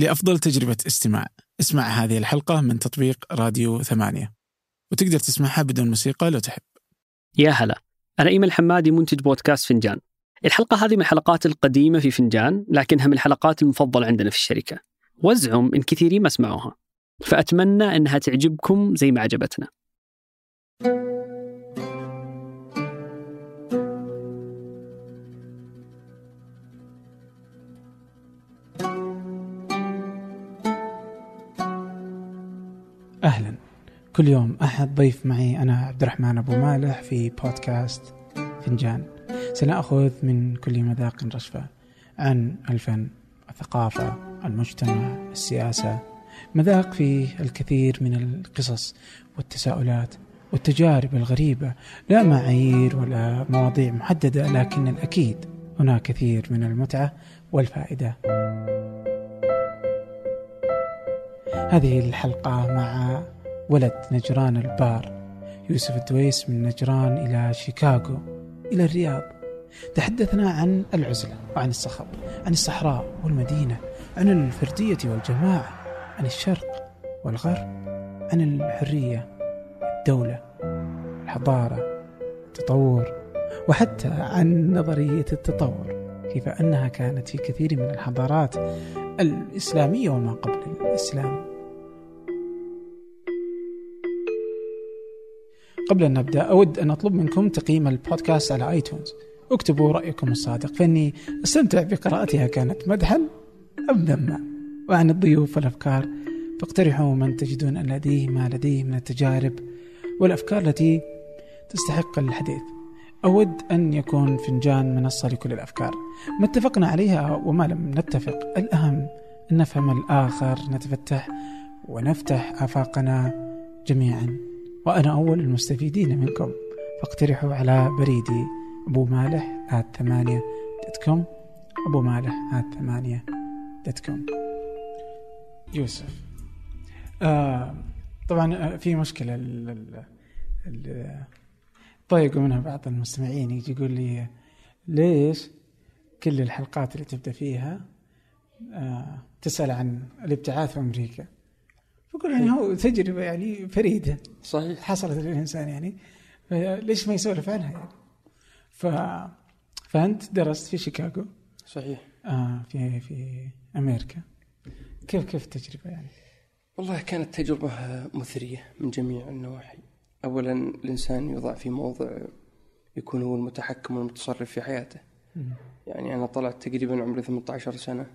لأفضل تجربة استماع. اسمع هذه الحلقة من تطبيق راديو ثمانية. وتقدر تسمعها بدون موسيقى لو تحب. يا هلا. أنا إيمن الحمادي منتج بودكاست فنجان. الحلقة هذه من الحلقات القديمة في فنجان لكنها من الحلقات المفضلة عندنا في الشركة. وازعم إن كثيرين ما سمعوها. فأتمنى أنها تعجبكم زي ما عجبتنا أهلا. كل يوم أحد ضيف معي أنا عبد الرحمن أبو مالح في بودكاست فنجان. سنأخذ من كل مذاق رشفة عن الفن الثقافة المجتمع السياسة. مذاق فيه الكثير من القصص والتساؤلات والتجارب الغريبة. لا معايير ولا مواضيع محددة لكن الأكيد هناك كثير من المتعة والفائدة. هذه الحلقة مع ولد نجران البار يوسف الدويس من نجران إلى شيكاغو إلى الرياض. تحدثنا عن العزلة وعن الصخب عن الصحراء والمدينة عن الفردية والجماعة عن الشرق والغرب عن الحرية الدولة الحضارة التطور وحتى عن نظرية التطور كيف أنها كانت في كثير من الحضارات. الإسلامية وما قبل الإسلام. قبل أن نبدأ أود أن أطلب منكم تقييم البودكاست على آيتونز. اكتبوا رأيكم الصادق فإني أستمتع بقراءتها. كانت مدحا أم ذما وعن الضيوف والأفكار فاقترحوا من تجدون أن لديه ما لديه من التجارب والأفكار التي تستحق الحديث. أود أن يكون فنجان منصة لكل الأفكار. ما اتفقنا عليها وما لم نتفق. الأهم أن نفهم الآخر نتفتح ونفتح آفاقنا جميعا. وأنا أول المستفيدين منكم. فاقترحوا على بريدي أبو مالح آت ثمانية دوت أبو مالح آت ثمانية دوت يوسف. آه طبعا آه، في مشكلة. ال- ال- ال- ضايقوا منها بعض المستمعين يجي يقول لي ليش كل الحلقات اللي تبدأ فيها آه تسأل عن الابتعاث في أمريكا فقول يعني هو تجربة يعني فريدة. صحيح. حصلت للإنسان يعني. ليش ما يسولف عنها يعني؟ ف فأنت درست في شيكاغو. صحيح. آه في في أمريكا. كيف كيف التجربة يعني؟ والله كانت تجربة مثرية من جميع النواحي. أولا الإنسان يوضع في موضع يكون هو المتحكم والمتصرف في حياته. يعني أنا طلعت تقريبا عمري 18 سنة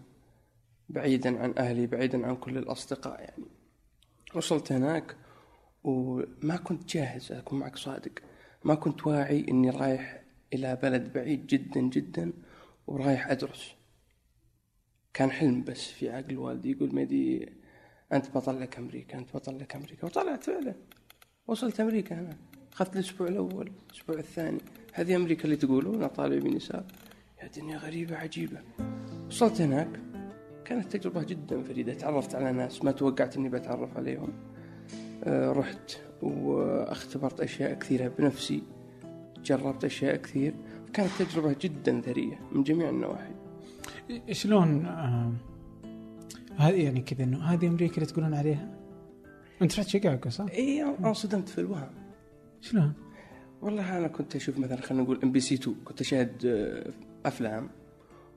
بعيدا عن أهلي بعيدا عن كل الأصدقاء يعني. وصلت هناك وما كنت جاهز أكون معك صادق. ما كنت واعي إني رايح إلى بلد بعيد جدا جدا ورايح أدرس. كان حلم بس في عقل والدي يقول ميدي أنت بطل لك أمريكا أنت بطل لك أمريكا. وطلعت فعلا. وصلت أمريكا أنا. أخذت الأسبوع الأول الأسبوع الثاني. هذه أمريكا اللي تقولون طالع بنساء. يا دنيا غريبة عجيبة. وصلت هناك. كانت تجربة جدا فريدة. تعرفت على ناس ما توقعت إني بتعرف عليهم. آه، رحت واختبرت أشياء كثيرة بنفسي. جربت أشياء كثير. كانت تجربة جدا ثرية من جميع النواحي. شلون آه هذه يعني كذا إنه هذه أمريكا اللي تقولون عليها؟ انت رحت شيكاغو صح؟ اي انصدمت في الوهم شلون؟ والله أنا كنت أشوف مثلا خلينا نقول MBC 2 كنت أشاهد آه، أفلام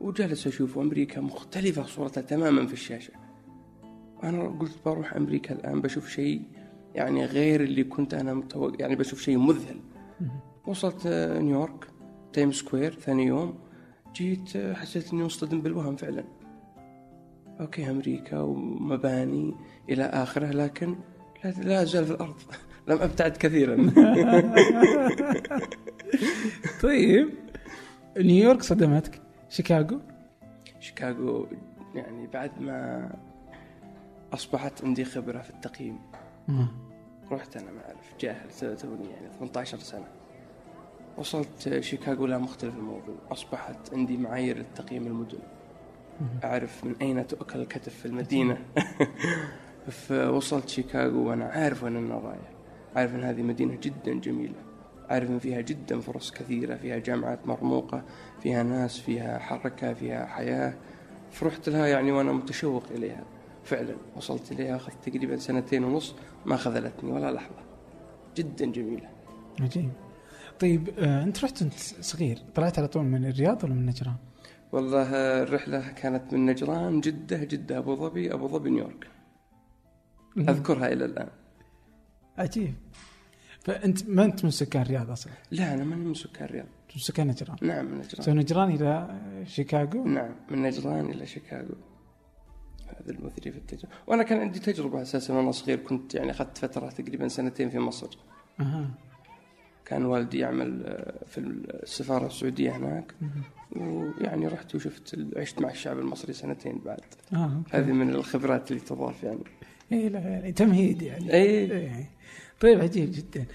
وجالس أشوف أمريكا مختلفة صورتها تماما في الشاشة. أنا قلت بروح أمريكا الآن بشوف شيء يعني غير اللي كنت أنا متوقع يعني بشوف شيء مذهل. وصلت آه، نيويورك تايم سكوير ثاني يوم جيت آه، حسيت إني مصطدم بالوهم فعلا. okay أمريكا ومباني إلى آخره لكن لا, لا ازال في الأرض. لم أبتعد كثيرا. طيب. نيويورك صدمتك. شيكاغو؟ شيكاغو يعني بعد ما أصبحت عندي خبرة في التقييم. رحت أنا ما أعرف جاهل توني يعني 18 سنة. وصلت شيكاغو لا مختلف الموضوع. أصبحت عندي معايير لتقييم المدن. أعرف من أين تؤكل الكتف في المدينة. فوصلت شيكاغو وأنا عارف وين أنا رايح عارف إن هذه مدينة جدا جميلة. عارف إن فيها جدا فرص كثيرة فيها جامعات مرموقة فيها ناس فيها حركة فيها حياة. فرحت لها يعني وأنا متشوق إليها. فعلا وصلت إليها أخذت تقريبا سنتين ونص ما خذلتني ولا لحظة. جدا جميلة. عجيب. طيب آه أنت رحت انت صغير طلعت على طول من الرياض ولا من نجران؟ والله الرحلة كانت من نجران جدة جدة أبو ظبي أبو ظبي نيويورك. أذكرها إلى الآن. عجيب. فأنت ما أنت من سكان الرياض أصلا؟ لا أنا ماني من سكان الرياض من سكان نجران؟ نعم من نجران. so نجران إلى شيكاغو؟ نعم من نجران إلى شيكاغو. هذا المثري في التجربة. وأنا كان عندي تجربة أساسا وأنا صغير كنت يعني أخذت فترة تقريبا سنتين في مصر. أها. كان والدي يعمل آه، في السفارة السعودية هناك. ويعني رحت وشفت عشت مع الشعب المصري سنتين بعد. okay. هذه من الخبرات اللي تضاف يعني. اي لا يعني تمهيد يعني. اي إيه. طيب عجيب جدا.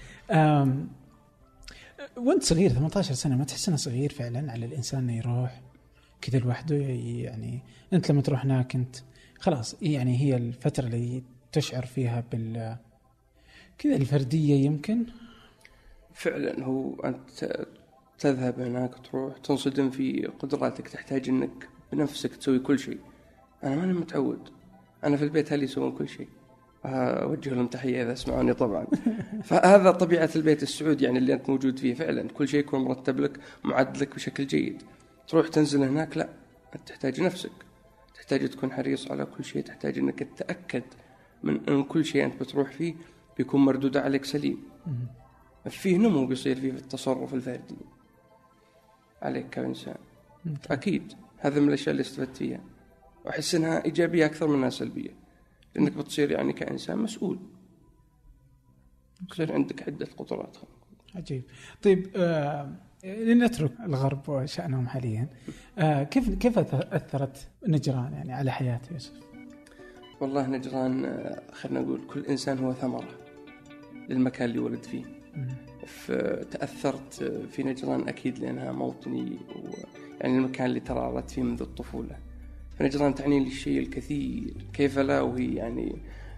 وانت صغير 18 سنة ما تحس إنه صغير فعلا على الإنسان إنه يروح كذا لوحده؟ يعني أنت لما تروح هناك أنت خلاص يعني هي الفترة اللي تشعر فيها بال كذا الفردية يمكن؟ فعلا هو أنت تذهب هناك تروح تنصدم في قدراتك تحتاج أنك بنفسك تسوي كل شيء. أنا ماني متعود. أنا في البيت أهلي يسوون كل شيء؟ أوجه لهم تحية إذا اسمعوني طبعا. فهذا طبيعة البيت السعودي يعني اللي أنت موجود فيه فعلا. كل شيء يكون مرتب لك معد لك بشكل جيد. تروح تنزل هناك لا أنت تحتاج نفسك. تحتاج تكون حريص على كل شيء. تحتاج أنك تتأكد من أن كل شيء أنت بتروح فيه بيكون مردود عليك سليم. فيه نمو بيصير فيه في التصرف الفردي. عليك كإنسان. أكيد. هذا من الأشياء اللي استفدت فيها. وأحس أنها إيجابية أكثر منها سلبية. لأنك بتصير يعني كإنسان مسؤول. يصير عندك عدة قدرات. عجيب. طيب آه لنترك الغرب وشأنهم حاليا. آه كيف كيف أثرت نجران يعني على حياة يوسف؟ والله نجران آه، خلينا نقول كل إنسان هو ثمرة للمكان اللي ولد فيه. تأثرت في نجران أكيد لأنها موطني ويعني المكان اللي ترعرت فيه منذ الطفولة. فنجران تعني لي الشيء الكثير. كيف لا؟ وهي يعني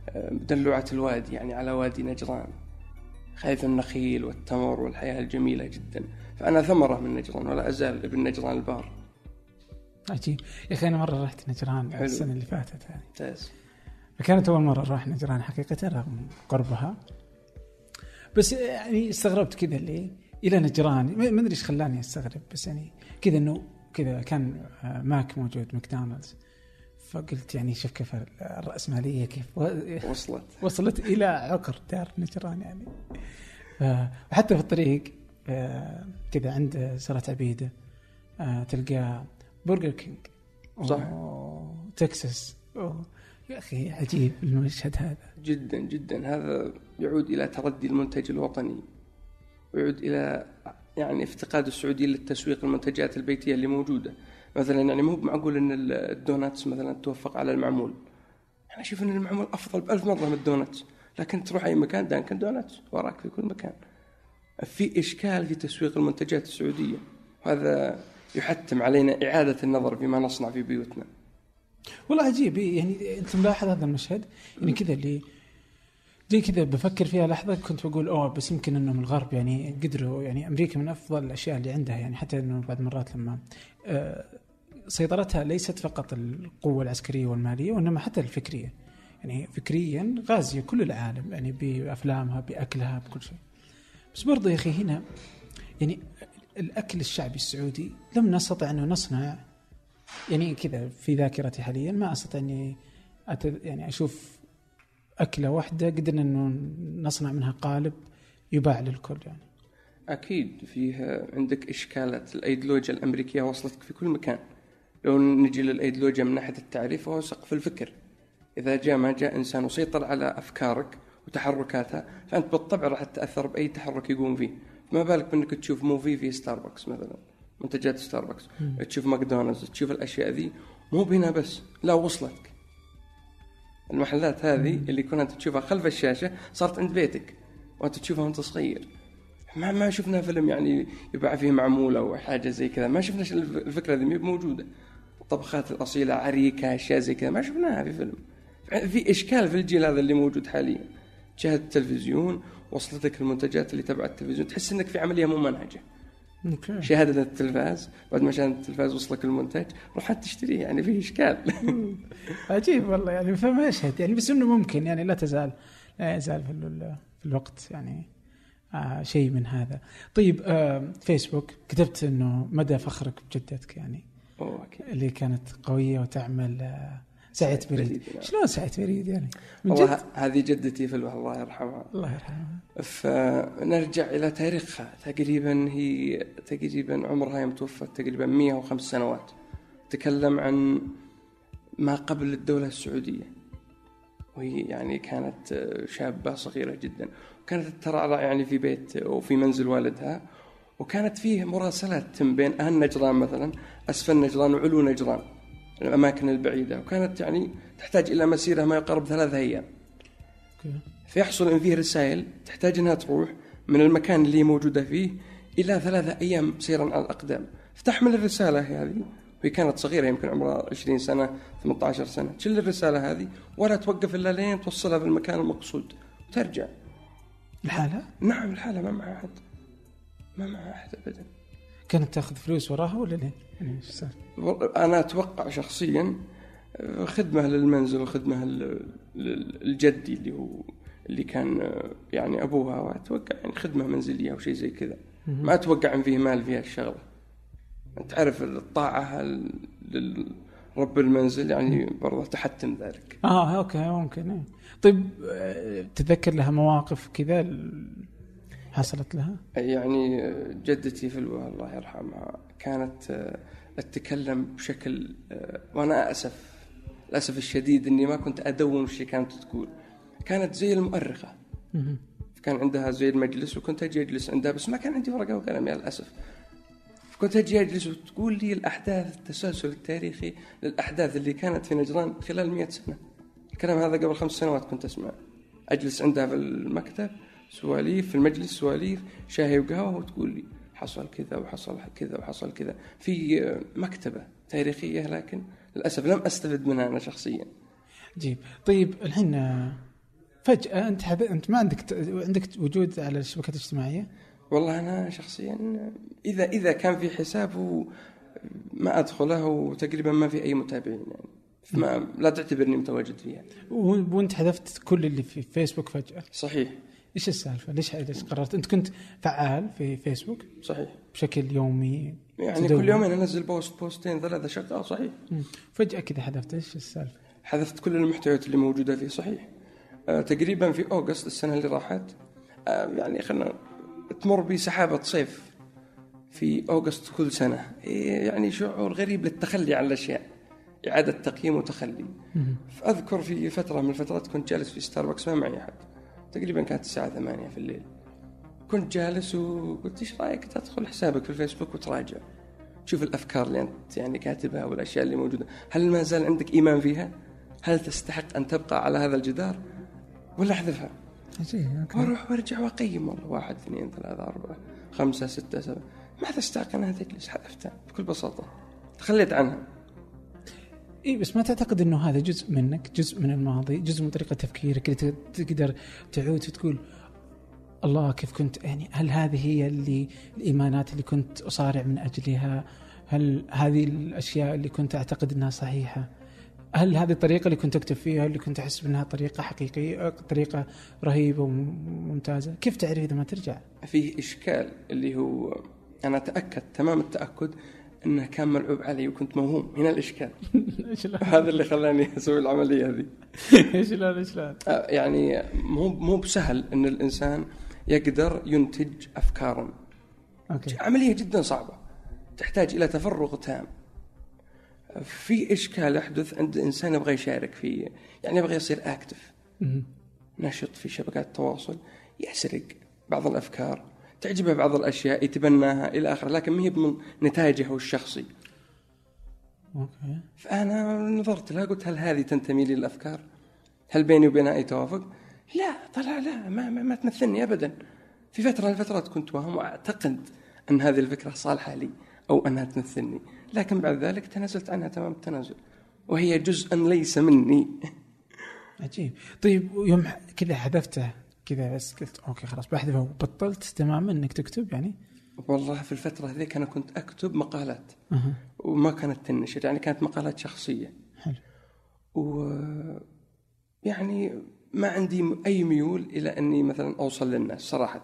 آه، دلوعة الوادي يعني على وادي نجران خيف النخيل والتمر والحياة الجميلة جدا. فأنا ثمرة من نجران ولا أزال ابن نجران البار. عجيب. يا أخي أنا مرة رحت نجران حلو. السنة اللي فاتت هذه. ممتاز. فكانت أول مرة أروح نجران حقيقة رغم قربها. بس يعني استغربت كذا اللي إلى نجران. ما أدري إيش خلاني أستغرب بس يعني كذا إنه كذا كان آه، ماك موجود ماكدونالدز. فقلت يعني شوف كيف الرأسمالية كيف وصلت. وصلت إلى عقر دار نجران يعني. وحتى في الطريق آه، كذا عند سراة عبيدة آه، تلقى برجر كينج. صح. تكساس. أوه. يا أخي عجيب المشهد هذا. جدا جدا. هذا يعود إلى تردي المنتج الوطني ويعود إلى يعني افتقاد السعوديين للتسويق المنتجات البيتية اللي موجودة. مثلا يعني مو معقول أن ال donuts مثلا تفوق على المعمول. أنا أشوف أن المعمول أفضل بألف مرة من ال donuts. لكن تروح أي مكان دانكن دوناتس وراك في كل مكان. في إشكال في تسويق المنتجات السعودية. وهذا يحتم علينا إعادة النظر فيما نصنع في بيوتنا. والله عجيب. يعني أنت ملاحظ هذا المشهد؟ يعني كذا اللي زي كذا بفكر فيها لحظة كنت بقول أوه بس يمكن إنهم الغرب يعني قدروا يعني أمريكا من أفضل الأشياء اللي عندها يعني حتى إنه بعض المرات لما آه، سيطرتها ليست فقط القوة العسكرية والمالية وإنما حتى الفكرية يعني فكريا غازية كل العالم يعني بأفلامها بأكلها بكل شيء بس برضه يا أخي هنا يعني الأكل الشعبي السعودي لم نستطع انه نصنع يعني كذا في ذاكرتي حاليا ما أستطيع أني. يعني أشوف أكلة واحدة قدرنا إنه نصنع منها قالب يباع للكل يعني. أكيد فيه عندك إشكالات. الأيديولوجيا الأمريكية وصلتك في كل مكان. لو نجي للأيديولوجيا من ناحية التعريف فهو سقف الفكر. إذا جاء ما جاء إنسان وسيطر على أفكارك وتحركاتها فأنت بالطبع راح تتأثر بأي تحرك يقوم فيه. ما بالك بأنك تشوف موفي في ستاربكس مثلا منتجات ستاربكس تشوف ماكدونالدز تشوف الأشياء ذي مو بهنا بس لا وصلتك المحلات هذه اللي كنت تشوفها خلف الشاشة صارت عند بيتك وأنت تشوفها وأنت صغير. ما ما شفنا فيلم يعني يباع فيه معمولة أو حاجة زي كذا ما شفنا الفكرة ذي مي موجودة. الطبخات الأصيلة عريكة أشياء زي كذا ما شفناها في فيلم. في إشكال في الجيل هذا اللي موجود حاليا. تشاهد التلفزيون وصلتك المنتجات اللي تبع التلفزيون تحس إنك في عملية ممنهجه okay. شاهدت التلفاز بعد ما شاهدت التلفاز وصلك المنتج روح تشتريه يعني فيه إشكال. عجيب والله يعني فما يشهد يعني بس إنه ممكن يعني لا تزال لا يزال في, في الوقت يعني آه شيء من هذا. طيب آه فيسبوك كتبت إنه مدى فخرك بجدتك يعني أوه أكيد. اللي كانت قوية وتعمل آه ساعي بريد. نعم. شلون ساعي بريد يعني؟ من والله جد؟ هذه جدتي في الله يرحمها. الله يرحمه فنرجع إلى تاريخها. تقريبا هي تقريبا عمرها يوم توفت تقريبا 105 سنوات. تكلم عن ما قبل الدولة السعودية. وهي يعني كانت شابة صغيرة جدا. كانت ترعرع يعني في بيت وفي منزل والدها. وكانت فيه مراسلات تم بين أهل نجران مثلا أسفل نجران وعلو نجران. الأماكن البعيدة وكانت يعني تحتاج إلى مسيرة ما يقارب ثلاثة أيام. فيحصل إن فيه رسائل تحتاج إنها تروح من المكان اللي هي موجودة فيه إلى ثلاثة أيام سيرا على الأقدام. فتحمل الرسالة هذه وهي كانت صغيرة يمكن عمرها 20 سنة 18 سنة. تشيل الرسالة هذه ولا توقف إلا لين توصلها في المكان المقصود وترجع. لحالها نعم الحالة ما معها أحد. ما معها أحد ابدا. كانت تاخذ فلوس وراها ولا ليه؟ يعني إيش صار؟ أنا أتوقع شخصيا آه، خدمة للمنزل وخدمة لل- لل- للجدي اللي هو اللي كان آه، يعني أبوها وأتوقع يعني خدمة منزلية أو شيء زي كذا ما أتوقع إن فيه مال في هالشغلة أنت عارف الطاعة ال- لرب المنزل يعني برضه تحتم ذلك آه أوكي ممكن إيه. طيب آه، تتذكر لها مواقف كذا حصلت لها؟ يعني جدتي في الله يرحمها كانت آه، تتكلم بشكل آه، وأنا أسف للأسف الشديد إني ما كنت أدون وش كانت تقول. كانت زي المؤرخة. كان عندها زي المجلس وكنت أجي أجلس عندها بس ما كان عندي ورقة وقلم يا للأسف. كنت أجي أجلس وتقول لي الأحداث التسلسل التاريخي للأحداث اللي كانت في نجران خلال مئة سنة. الكلام هذا قبل خمس سنوات كنت أسمع. أجلس عندها في المكتب سواليف في المجلس سواليف شاي وقهوة وتقول لي حصل كذا وحصل كذا وحصل كذا. في مكتبة تاريخية لكن للأسف لم أستفد منها أنا شخصيا. عجيب طيب الحين آه، فجأة أنت حب... أنت ما عندك ت... عندك وجود على الشبكات الاجتماعية؟ والله أنا شخصيا إذا إذا كان في حساب ما أدخله وتقريبا ما في أي متابعين يعني. ما لا تعتبرني متواجد فيها. وانت حذفت كل اللي في فيسبوك فجأة، صحيح. إيش السالفة؟ ليش ليش قررت؟ أنت كنت فعال في فيسبوك صحيح بشكل يومي يعني. كل يومين أنزل post بوستين ثلاثة شغال صحيح مم. فجأة كذا حذفت إيش السالفة؟ حذفت كل المحتويات اللي موجودة فيه صحيح آه تقريبا في August السنة اللي راحت آه يعني خلينا تمر بي سحابه صيف في August كل سنة إيه يعني شعور غريب للتخلي عن الأشياء إعادة تقييم وتخلي مم. فأذكر في فترة من الفترات كنت جالس في ستاربكس ما معي أحد تقريبا كانت الساعة 8 في الليل. كنت جالس وقلت إيش رأيك تدخل حسابك في الفيسبوك وتراجع؟ تشوف الأفكار اللي أنت يعني كاتبها والأشياء اللي موجودة. هل ما زال عندك إيمان فيها؟ هل تستحق أن تبقى على هذا الجدار؟ ولا أحذفها. وأروح وأرجع وأقيم والله واحد اثنين ثلاثة أربعة خمسة ستة سبعة. ما تستحق انها تجلس حذفتها بكل بساطة. تخليت عنها. إي بس ما تعتقد إنه هذا جزء منك، جزء من الماضي، جزء من طريقة تفكيرك اللي تقدر تعود وتقول الله كيف كنت يعني هل هذه هي اللي الإيمانات اللي كنت أصارع من أجلها؟ هل هذه الأشياء اللي كنت أعتقد إنها صحيحة؟ هل هذه الطريقة اللي كنت أكتب فيها اللي كنت أحس انها طريقة حقيقية طريقة رهيبة وممتازة؟ كيف تعرف إذا ما ترجع؟ فيه إشكال اللي هو أنا أتأكد تمام التأكد أنه كان ملعوب علي وكنت موهوم. هنا الإشكال. شلون؟ هذا اللي خلاني أسوي العملية هذه. شلون شلون؟ آه، يعني مو مو بسهل أن الإنسان يقدر ينتج أفكارا. أوكي. عملية جدا صعبة. تحتاج إلى تفرغ تام. في إشكال يحدث عند إنسان يبغى يشارك في يعني يبغى يصير مهم. نشط في شبكات التواصل يسرق بعض الأفكار. تعجبه بعض الأشياء يتبناها إلى آخره لكن ما هي من نتاجه الشخصي. أوكي. فأنا نظرت لها قلت هل هذه تنتمي لي الافكار؟ هل بيني وبينها أي توافق؟ لا طلع لا ما, ما, ما تمثلني ابدا. في فترة من الفترات كنت وهم وأعتقد أن هذه الفكرة صالحة لي أو أنها تمثلني. لكن بعد ذلك تنازلت عنها تمام التنازل وهي جزءا ليس مني. عجيب. طيب يوم كذا حذفته كذا بس قلت okay خلاص بحذفه وبطلت تماما إنك تكتب يعني؟ والله في الفترة هذيك أنا كنت أكتب مقالات. أها. وما كانت تنشر يعني كانت مقالات شخصية. حلو. و يعني ما عندي أي ميول إلى أني مثلا أوصل للناس صراحة.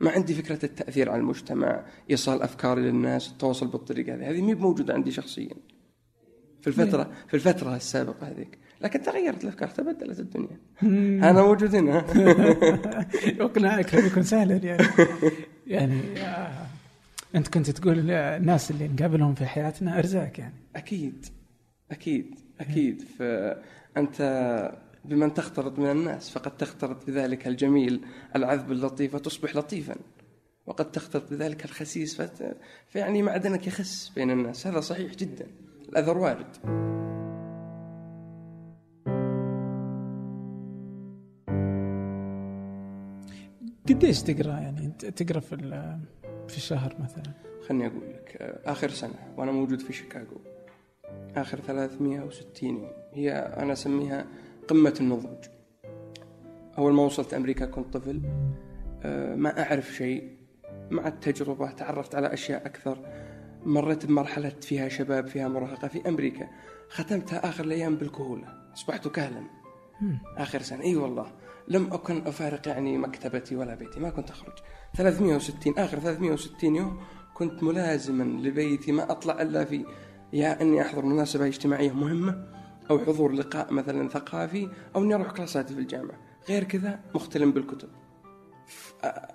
ما عندي فكرة التأثير على المجتمع إيصال أفكاري للناس التواصل بالطريقة هذه. هذه مي موجودة عندي شخصيا. في الفترة في الفترة السابقة هذيك. لكن تغيرت الأفكار تبدلت الدنيا. أنا موجود هنا. اقناعك بيكون سهلا يعني. يعني آه، أنت كنت تقول الناس اللي نقابلهم في حياتنا أرزاق يعني. أكيد أكيد أكيد. فأنت بمن تختلط من الناس فقد تختلط بذلك الجميل العذب اللطيف وتصبح لطيفا. وقد تختلط بذلك الخسيس فت... فيعني معدنك يخس بين الناس. هذا صحيح جدا. الأثر وارد قديش تقرأ يعني؟ تقرأ في في الشهر مثلا. خلني أقول لك آخر سنة وأنا موجود في شيكاغو. آخر 360 يوم. هي أنا أسميها قمة النضوج. أول ما وصلت أمريكا كنت طفل. آه، ما أعرف شيء. مع التجربة تعرفت على أشياء أكثر. مريت بمرحلة فيها شباب فيها مراهقة في أمريكا. ختمتها آخر الأيام بالكهولة. أصبحت كهلا. آخر سنة. أي والله. لم أكن أفارق يعني مكتبتي ولا بيتي ما كنت أخرج. 360 آخر 360 يوم كنت ملازما لبيتي ما أطلع إلا في يا أني أحضر مناسبة اجتماعية مهمة أو حضور لقاء مثلا ثقافي أو أني أروح كلاساتي في الجامعة. غير كذا مختلم بالكتب.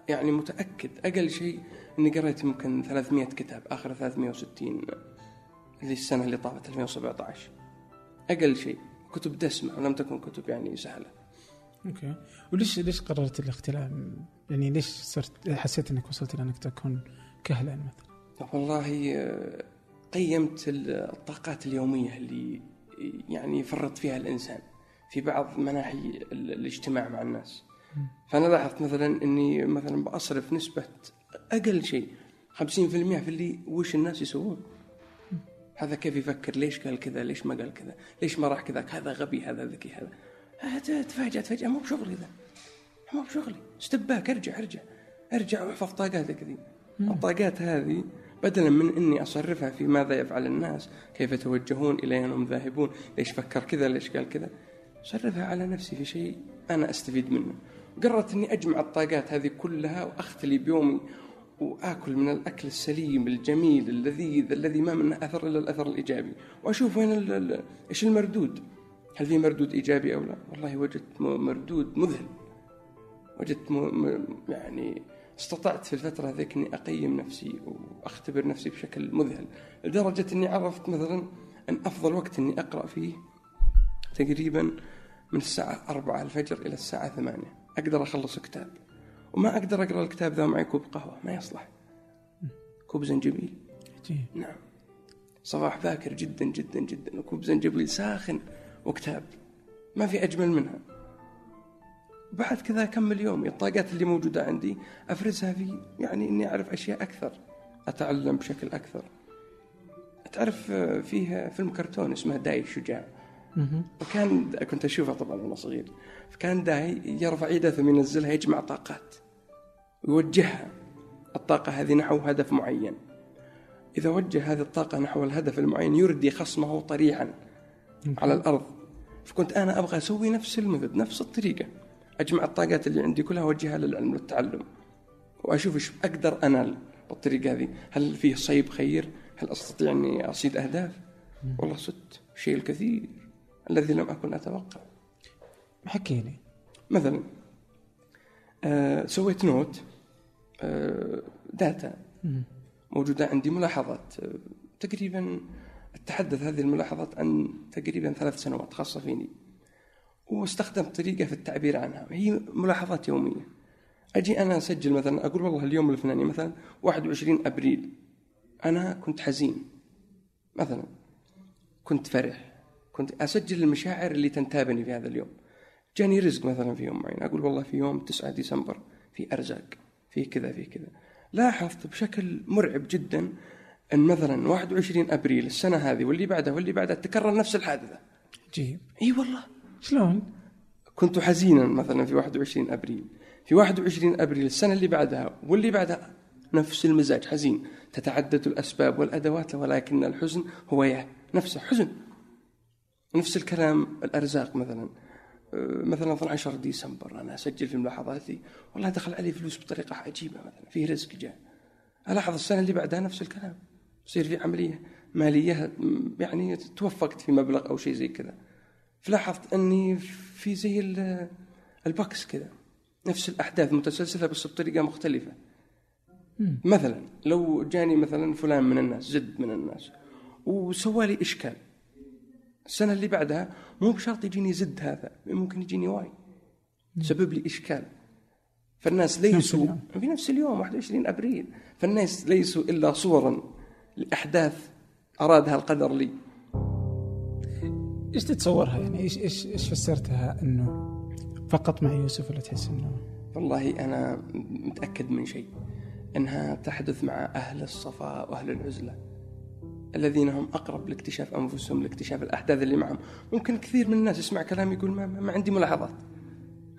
يعني متأكد أقل شيء أني قريت يمكن 300 كتاب آخر 360 اللي السنة اللي طافت 2017 أقل شيء كتب دسمة ولم تكن كتب يعني سهلة. أوكي. وليش ليش قررت الاختلاف يعني ليش صرت حسيت إنك وصلت إلى إنك تكون كهلا مثلا؟ والله قيمت الطاقات اليومية اللي يعني يفرط فيها الإنسان في بعض مناحي ال- الاجتماع مع الناس. فأنا لاحظت مثلا أني مثلا بأصرف نسبة أقل شيء 50% في اللي وش الناس يسوون. هذا كيف يفكر؟ ليش قال كذا؟ ليش ما قال كذا؟ ليش ما راح كذا؟ هذا غبي هذا ذكي هذا. تفاجأت فجأة. مو بشغلي ذا. مو بشغلي. استباك ارجع ارجع. ارجع واحفظ طاقاتك ذي. الطاقات هذه بدلا من إني أصرفها في ماذا يفعل الناس كيف يتوجهون إلى هم ذاهبون ليش فكر كذا ليش قال كذا. صرفها على نفسي في شيء أنا أستفيد منه. قررت إني أجمع الطاقات هذه كلها وأختلي بيومي وآكل من الأكل السليم الجميل اللذيذ الذي ما منه أثر إلا الأثر الإيجابي. وأشوف وين إيش المردود. هل في مردود إيجابي أو لا؟ والله وجدت مردود مذهل. وجدت م... م... يعني استطعت في الفترة هذيك إني أقيم نفسي وأختبر نفسي بشكل مذهل لدرجة إني عرفت مثلا أن أفضل وقت إني أقرأ فيه تقريبا من الساعة أربعة الفجر إلى الساعة ثمانية. أقدر أخلص كتاب. وما أقدر أقرأ الكتاب ذا معي كوب قهوة ما يصلح. كوب زنجبيل. نعم. صباح باكر جدا جدا جدا. وكوب زنجبيل ساخن. وكتاب. ما في أجمل منها. بعد كذا أكمل يومي الطاقات اللي موجودة عندي أفرزها في يعني إني أعرف أشياء أكثر أتعلم بشكل أكثر. تعرف آه، فيه فيلم كرتون اسمه داي الشجاع. وكان كنت أشوفه طبعا وأنا صغير. فكان داي يرفع يده ثم ينزلها يجمع طاقات. ويوجهها الطاقة هذه نحو هدف معين. إذا وجه هذه الطاقة نحو الهدف المعين يردي خصمه طريحا على الأرض. فكنت أنا أبغى أسوي نفس المثل نفس الطريقة. أجمع الطاقات اللي عندي كلها أوجهها للعلم والتعلم. وأشوف إيش أقدر أنال بالطريقة هذه. هل فيه صيب خير؟ هل أستطيع أني أصيد أهداف؟ والله صدت. الشيء الكثير الذي لم أكن أتوقع. حكي لي مثلا آه سويت note آه data. مم. موجودة عندي ملاحظات آه، تقريبا أتحدث هذه الملاحظات عن تقريبا ثلاث سنوات خاصة فيني. واستخدمت طريقة في التعبير عنها. هي ملاحظات يومية. أجي أنا أسجل مثلا أقول والله اليوم الفلاني مثلا 21 أبريل. أنا كنت حزين. مثلا كنت فرح. كنت أسجل المشاعر اللي تنتابني في هذا اليوم. جاني رزق مثلا في يوم معين. أقول والله في يوم 9 ديسمبر في أرزاق. في كذا في كذا. لاحظت بشكل مرعب جدا أن مثلا 21 أبريل السنة هذه واللي بعدها واللي بعدها تكرر نفس الحادثة. عجيب إي والله. شلون؟ كنت حزينا مثلا في 21 أبريل. في 21 أبريل السنة اللي بعدها واللي بعدها نفس المزاج حزين. تتعدد الأسباب والأدوات ولكن الحزن هو نفسه حزن. نفس الكلام الأرزاق مثلا. أه، مثلا 12 ديسمبر أنا أسجل في ملاحظاتي. والله دخل علي فلوس بطريقة عجيبة مثلا فيه رزق جاء. ألاحظ السنة اللي بعدها نفس الكلام. يصير في عملية مالية يعني توفقت في مبلغ أو شيء زي كذا. فلاحظت أني في زي البكس كذا نفس الأحداث متسلسلة بس بطريقة مختلفة. مثلا لو جاني مثلا فلان من الناس زد من الناس وسوى لي إشكال. السنة اللي بعدها مو بشرط يجيني زد هذا ممكن يجيني واي. سبب لي إشكال. فالناس ليسوا في نفس اليوم 21 أبريل. فالناس ليسوا إلا صورا. لأحداث أرادها القدر لي. إيش تتصورها يعني؟ إيش إيش إيش فسرتها إنه فقط مع يوسف ولا تحس إنه والله أنا متأكد من شيء إنها تحدث مع أهل الصفاء وأهل العزلة الذين هم أقرب لاكتشاف أنفسهم لاكتشاف الأحداث اللي معهم. ممكن كثير من الناس يسمع كلام يقول ما, ما عندي ملاحظات.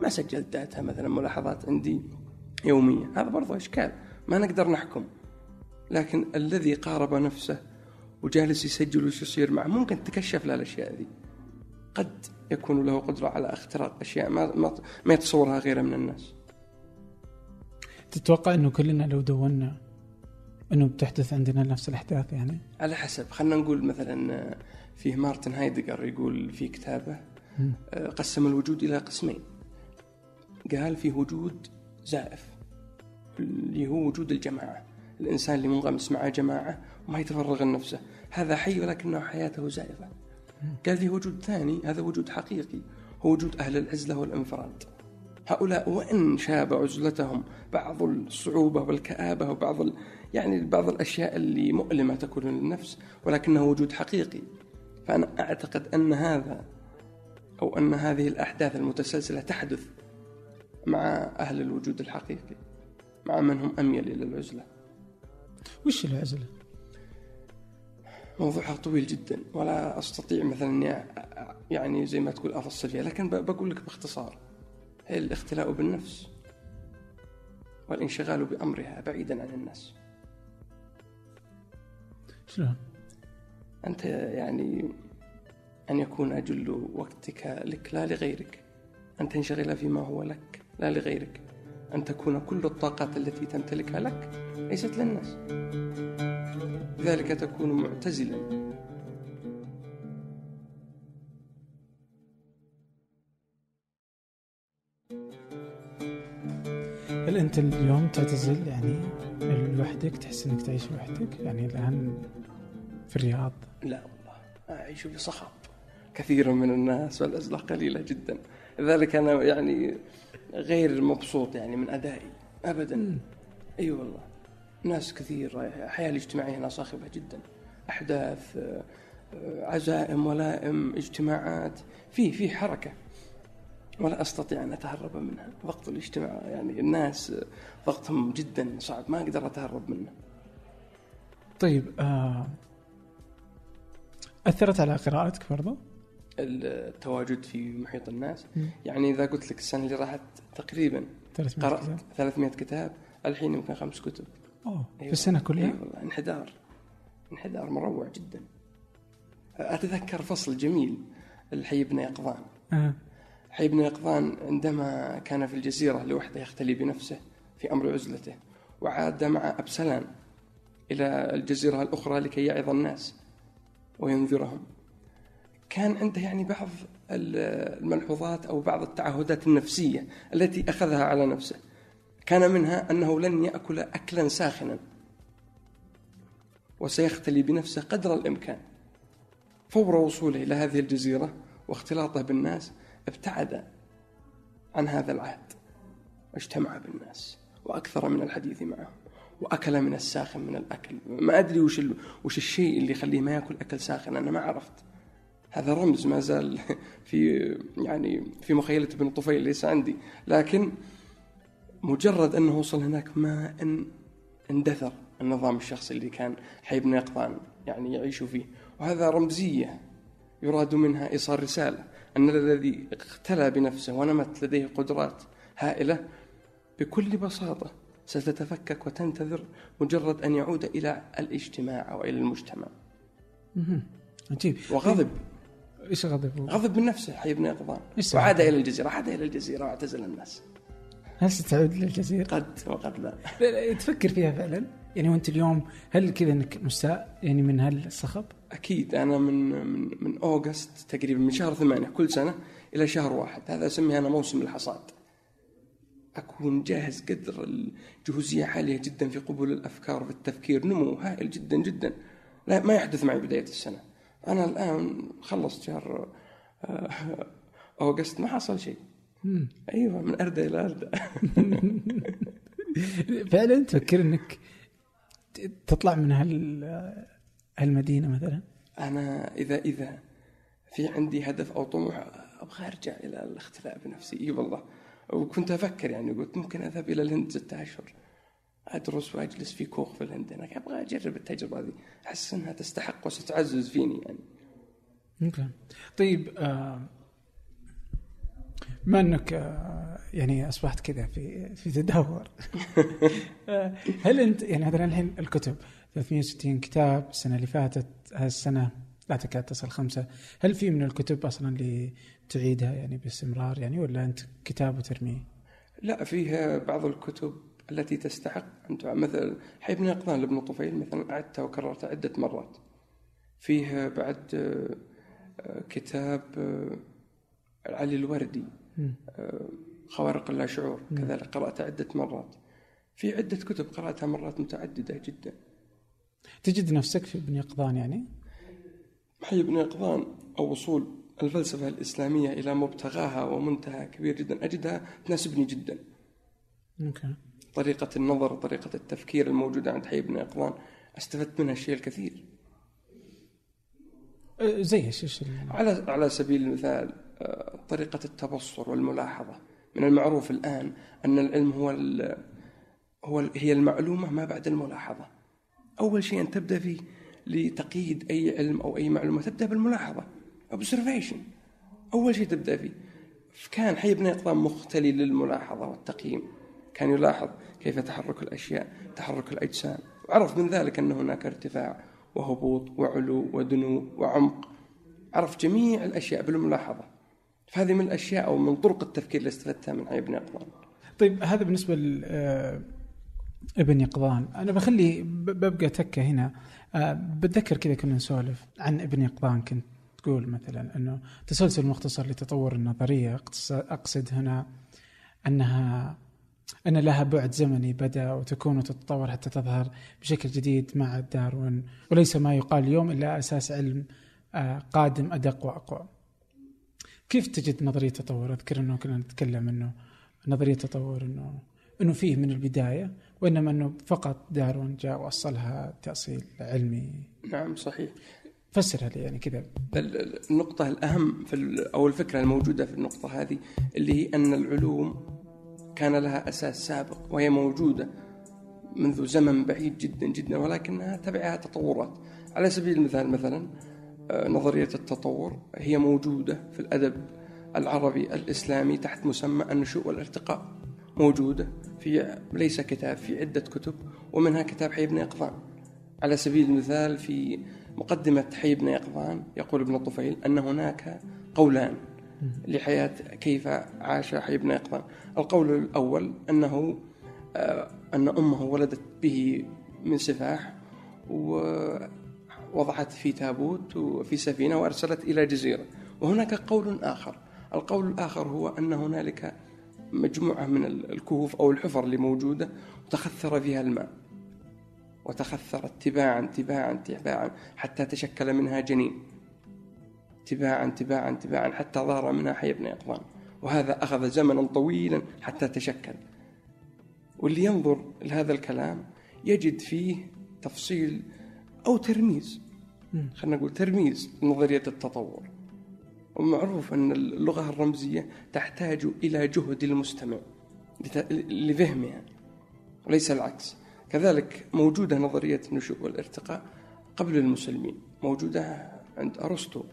ما سجلت داتا مثلا ملاحظات عندي يومية. هذا برضو أشكال ما نقدر نحكم. لكن الذي قارب نفسه وجالس يسجل وش يصير معه ممكن تكشف له الأشياء ذي. قد يكون له قدرة على اختراق أشياء ما ما, ما يتصورها غيره من الناس. تتوقع إنه كلنا لو دوننا إنه بتحدث عندنا نفس الأحداث يعني؟ على حسب. خلينا نقول مثلا فيه مارتن هايدجر يقول في كتابه قسم الوجود إلى قسمين. قال في وجود زائف اللي هو وجود الجماعة. الإنسان اللي منغمس مع جماعة وما يتفرغ لنفسه. هذا حي ولكنه حياته زائفه قال في وجود ثاني هذا وجود حقيقي هو وجود أهل العزلة والانفراد. هؤلاء وإن شاب عزلتهم بعض الصعوبة والكآبة وبعض ال... يعني بعض الأشياء اللي مؤلمة تكون للنفس ولكنه وجود حقيقي. فأنا أعتقد أن هذا أو أن هذه الأحداث المتسلسلة تحدث مع أهل الوجود الحقيقي مع من هم أميل إلى العزلة. وش العزلة؟ موضوعها طويل جدا ولا أستطيع مثلا أني يعني زي ما تقول أفصل فيها لكن بقول لك باختصار هي الاختلاء بالنفس والانشغال بأمرها بعيدا عن الناس شلون؟ أنت يعني أن يكون أجل وقتك لك لا لغيرك أن تنشغل فيما هو لك لا لغيرك أن تكون كل الطاقات التي تمتلكها لك ليست للناس. لذلك تكون معتزلا. هل أنت اليوم تعتزل؟ يعني لوحدك تحس إنك تعيش لوحدك؟ يعني الآن في الرياض؟ لا والله أعيش في صخب كثير من الناس والأزلة قليلة جدا. لذلك أنا يعني غير مبسوط يعني من أدائي. ابدا. أي أيوة والله. ناس كثير الحياة الاجتماعية هنا صاخبة جدا. أحداث عزائم ولائم اجتماعات. في في حركة. ولا أستطيع أن أتهرب منها. ضغط الاجتماع يعني الناس ضغطهم جدا صعب. ما أقدر أتهرب منه. طيب آه أثرت على قراءتك برضو؟ التواجد في محيط الناس م. يعني إذا قلت لك السنة اللي راحت تقريبا 300 قرأت كتاب. 300 كتاب الحين يمكن خمس كتب أوه أيوة. في السنة كلها؟ اي أيوة والله انحدار انحدار مروع جدا أتذكر فصل جميل الحي بن يقظان آه. حي بن يقظان عندما كان في الجزيرة لوحده يختلي بنفسه في أمر عزلته وعاد مع أبسلان إلى الجزيرة الأخرى لكي يعظ الناس وينذرهم كان عنده يعني بعض الملحوظات أو بعض التعهدات النفسية التي أخذها على نفسه. كان منها أنه لن يأكل أكلا ساخنا. وسيختلي بنفسه قدر الإمكان. فور وصوله إلى هذه الجزيرة واختلاطه بالناس ابتعد عن هذا العهد. واجتمع بالناس. وأكثر من الحديث معهم. وأكل من الساخن من الأكل. ما أدري وش, وش الشيء اللي يخليه ما يأكل أكل ساخن. أنا ما عرفت. هذا رمز ما زال في يعني في مخيلة ابن طفيل ليس عندي. لكن مجرد أنه وصل هناك ما أن اندثر النظام الشخصي اللي كان حي بن يقظان يعني يعيش فيه. وهذا رمزية يراد منها إيصال رسالة. أن الذي اختلى بنفسه ونمت لديه قدرات هائلة بكل بساطة ستتفكك وتنتظر مجرد أن يعود إلى الاجتماع أو إلى المجتمع. عجيب. وغضب. إيش غضب غضب من نفسه حي بن يقظان؟ وعاد إلى الجزيرة عاد إلى الجزيرة واعتزل الناس. هل ستعود للجزيرة؟ قد وقد لا. لا، تفكر فيها فعلا؟ يعني وأنت اليوم هل كذا إنك مستاء؟ يعني من هالصخب؟ أكيد. أنا من من من أوغست تقريبا من شهر ثمانية كل سنة إلى شهر واحد. هذا أسميه أنا موسم الحصاد. أكون جاهز قدر الجهوزية عالية جدا في قبول الأفكار وفي التفكير. نمو هائل جدا جدا. لا ما يحدث معي بداية السنة. أنا الآن خلصت شهر آه، أوغست ما حصل شيء. أيوة من أردى إلى أردى فعلا تفكر انك تطلع من هال هالمدينة مثلا؟ أنا إذا إذا في عندي هدف أو طموح أبغى أرجع إلى الاختلاء بنفسي. إي والله. وكنت أفكر يعني قلت ممكن أذهب إلى الهند ستة أشهر. أدرس وأجلس في كوخ في الهند. هناك أبغى أجرب التجربة هذه. أحس أنها تستحق وستعزز فيني يعني. أوكي. طيب آه بما إنك آه يعني أصبحت كذا في في تدهور؟ آه، هل أنت يعني مثلا الحين الكتب 360 كتاب السنة اللي فاتت هالسنة لا تكاد تصل خمسة. هل في من الكتب أصلا اللي تعيدها يعني باستمرار يعني ولا أنت كتاب وترميه؟ لا فيها بعض الكتب التي تستحق أن تعاد مثل حي بن يقظان لابن طفيل مثلا أعدتها وكررتها عدة مرات. فيه بعد آه، كتاب آه، علي الوردي. آه، خوارق اللا شعور كذلك قرأتها عدة مرات. في عدة كتب قرأتها مرات متعددة جدا. تجد نفسك في ابن يقظان يعني؟ حي بن يقظان أو وصول الفلسفة الإسلامية إلى مبتغاها ومنتهى كبير جدا. أجدها تناسبني جدا. أوكي. طريقة النظر طريقة التفكير الموجودة عند حي بن يقظان استفدت منها الشيء الكثير. آه، زي إيش على على سبيل المثال آه، طريقة التبصر والملاحظة. من المعروف الآن أن العلم هو هو هي المعلومة ما بعد الملاحظة. أول شيء أن تبدأ فيه لتقييد أي علم أو أي معلومة تبدأ بالملاحظة observation. أول شيء تبدأ فيه. كان حي بن يقظان مختلي للملاحظة والتقييم. كان يلاحظ كيف تحرك الأشياء تحرك الأجسام. وعرف من ذلك أن هناك ارتفاع وهبوط وعلو ودنو وعمق. عرف جميع الأشياء بالملاحظة. فهذه من الأشياء أو من طرق التفكير اللي استفدتها من حي بن يقظان. طيب هذا بالنسبة ل آه، ابن يقظان. أنا بخلي ببقى تكة هنا. آه، بتذكر كذا كنا نسولف عن ابن يقظان. كنت تقول مثلا إنه تسلسل مختصر لتطور النظرية أقص- أقصد هنا أنها أن لها بعد زمني بدأ وتكون وتتطور حتى تظهر بشكل جديد مع داروين وليس ما يقال اليوم إلا أساس علم آه، قادم أدق وأقوى. كيف تجد نظرية التطور؟ أذكر أنه كنا نتكلم أنه نظرية التطور أنه أنه فيه من البداية وإنما أنه فقط داروين جاء واصلها تأصيل علمي نعم صحيح فسرها لي يعني كذا ال- ال- النقطة الأهم في أو الفكرة الموجودة في النقطة هذه اللي هي أن العلوم كان لها أساس سابق وهي موجودة منذ زمن بعيد جدا جدا ولكنها تبعها تطورات. على سبيل المثال مثلا آه، نظرية التطور هي موجودة في الأدب العربي الإسلامي تحت مسمى النشوء والارتقاء. موجودة في ليس كتاب في عدة كتب ومنها كتاب حي بن يقظان. على سبيل المثال في مقدمة حي بن يقظان يقول ابن الطفيل أن هناك قولان. لحياة كيف عاش حي بن يقظان القول الأول أنه آه، أن أمه ولدت به من سفاح ووضعت في تابوت وفي سفينة وأرسلت إلى جزيرة. وهناك قول آخر. القول الآخر هو أن هنالك مجموعة من الكهوف أو الحفر اللي موجودة وتخثر فيها الماء. وتخثرت تباعا تباعا تباعا حتى تشكل منها جنين. تباعا تباعا تباعا حتى ظهر منها حي بن يقظان وهذا أخذ زمنا طويلا حتى تشكل. واللي ينظر لهذا الكلام يجد فيه تفصيل أو ترميز. خلينا نقول ترميز لنظرية التطور. ومعروف أن اللغة الرمزية تحتاج إلى جهد المستمع لفهمها. وليس العكس. كذلك موجودة نظرية النشوء والارتقاء قبل المسلمين. موجودة عند أرسطو.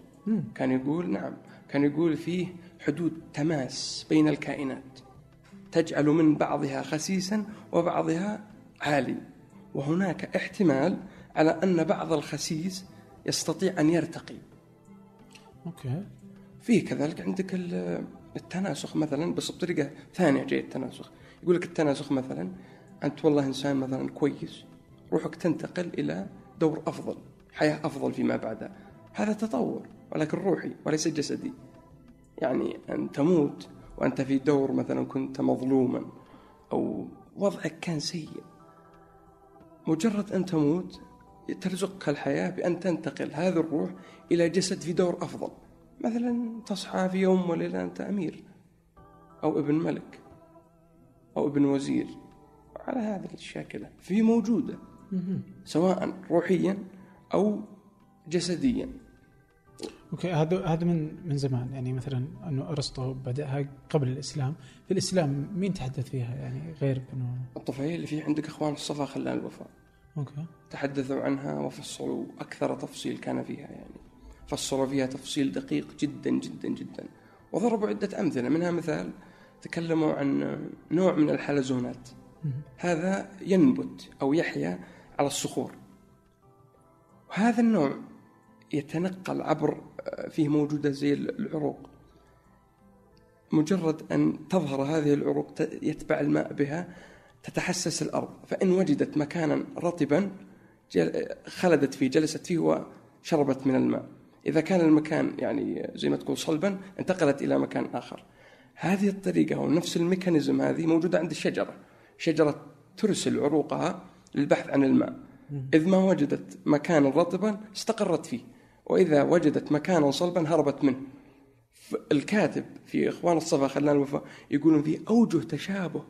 كان يقول نعم كان يقول فيه حدود تماس بين الكائنات. تجعل من بعضها خسيسا وبعضها عالي. وهناك احتمال على أن بعض الخسيس يستطيع أن يرتقي. أوكي. فيه كذلك عندك ال- التناسخ مثلا بس بطريقة ثانية جاي التناسخ. يقول لك التناسخ مثلا أنت والله إنسان مثلا كويس روحك تنتقل إلى دور أفضل حياة أفضل فيما بعدها. هذا تطور. ولكن روحي وليس جسدي. يعني أن تموت وأنت في دور مثلا كنت مظلوما أو وضعك كان سيء. مجرد أن تموت ترزقك الحياة بأن تنتقل هذه الروح إلى جسد في دور أفضل. مثلا تصحى في يوم وليلة أنت أمير أو ابن ملك أو ابن وزير. على هذه الشاكلة في موجودة سواء روحيا أو جسديا. أوكي هذا هذا من من زمان. يعني مثلا أنه أرسطو بدأها قبل الإسلام. في الإسلام مين تحدث فيها؟ يعني غير انه الطفيل اللي في عندك إخوان الصفا خلان الوفاء أوكي. تحدثوا عنها وفصلوا. أكثر تفصيل كان فيها يعني فصلوا فيها تفصيل دقيق جدا جدا جدا. وضربوا عدة أمثلة. منها مثال تكلموا عن نوع من الحلزونات. هذا ينبت أو يحيا على الصخور. وهذا النوع يتنقل عبر فيه موجودة زي العروق. مجرد أن تظهر هذه العروق يتبع الماء بها تتحسس الأرض. فإن وجدت مكانا رطبا خلدت فيه جلست فيه وشربت من الماء. إذا كان المكان يعني زي ما تقول صلبا انتقلت إلى مكان آخر. هذه الطريقة ونفس الميكانيزم هذه موجودة عند الشجرة. شجرة ترسل عروقها للبحث عن الماء. إذ ما وجدت مكانا رطبا استقرت فيه. وإذا وجدت مكانا صلبا هربت منه. الكاتب في إخوان الصفا خلان الوفاء يقولون في أوجه تشابه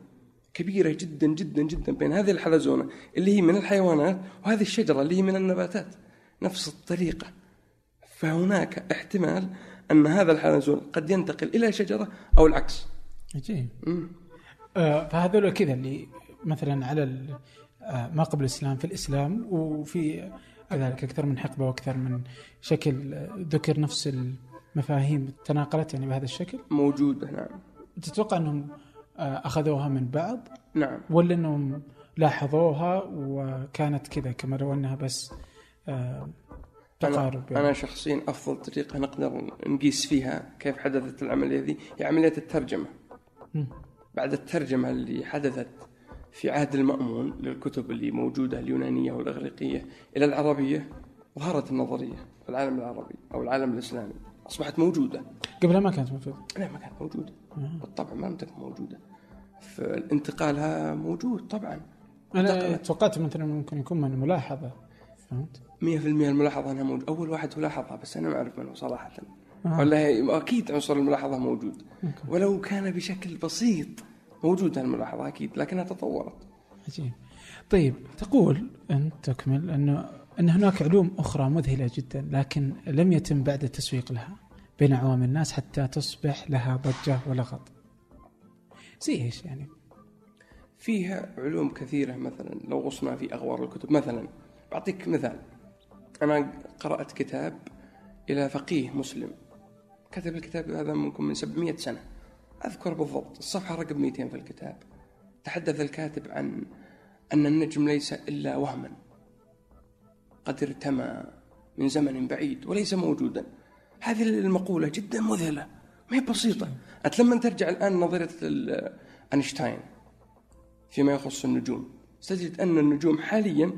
كبيرة جدا جدا جدا بين هذه الحلزونة اللي هي من الحيوانات وهذه الشجرة اللي هي من النباتات. نفس الطريقة. فهناك احتمال أن هذا الحلزون قد ينتقل إلى شجرة أو العكس. عجيب. آه فهذول كذا اللي مثلا على آه ما قبل الإسلام في الإسلام وفي كذلك أكثر. من حقبة وأكثر من شكل آه، ذكر نفس المفاهيم تناقلت يعني بهذا الشكل؟ موجودة نعم. تتوقع أنهم آه أخذوها من بعض؟ نعم. ولا أنهم لاحظوها وكانت كذا كما لو أنها بس آه تقارب أنا, يعني. أنا شخصيا أفضل طريقة نقدر نقيس فيها كيف حدثت العملية ذي هي عملية الترجمة. مم. بعد الترجمة اللي حدثت في عهد المأمون للكتب اللي موجودة اليونانية والإغريقية إلى العربية ظهرت النظرية في العالم العربي أو العالم الإسلامي أصبحت موجودة قبلها ما كانت موجودة لا ما كانت موجودة. بالطبع ما لم تكن موجودة فالانتقالها موجود طبعا انتقلت. توقعت مثلا ممكن يكون من ملاحظة فهمت؟ 100% الملاحظة أنها موجودة أول واحد هو لاحظها بس أنا ما أعرف من هو صراحة آه. ولا هي- أكيد عنصر الملاحظة موجود أوكي. ولو كان بشكل بسيط موجودة الملاحظة أكيد لكنها تطورت. عجيب. طيب تقول أنت تكمل أنه أن هناك علوم أخرى مذهلة جدا لكن لم يتم بعد التسويق لها بين عوام الناس حتى تصبح لها ضجة ولغط. زي إيش يعني؟ فيها علوم كثيرة مثلا لو غصنا في أغوار الكتب مثلا بعطيك مثال. أنا قرأت كتاب إلى فقيه مسلم. كتب الكتاب هذا ممكن من 700 سنة. أذكر بالضبط الصفحة رقم 200 في الكتاب. تحدث الكاتب عن أن النجم ليس إلا وهما قد ارتمى من زمن بعيد وليس موجودا. هذه المقولة جدا مذهلة ما هي بسيطة. أنت لما ترجع الآن نظرية أينشتاين فيما يخص النجوم. ستجد أن النجوم حاليا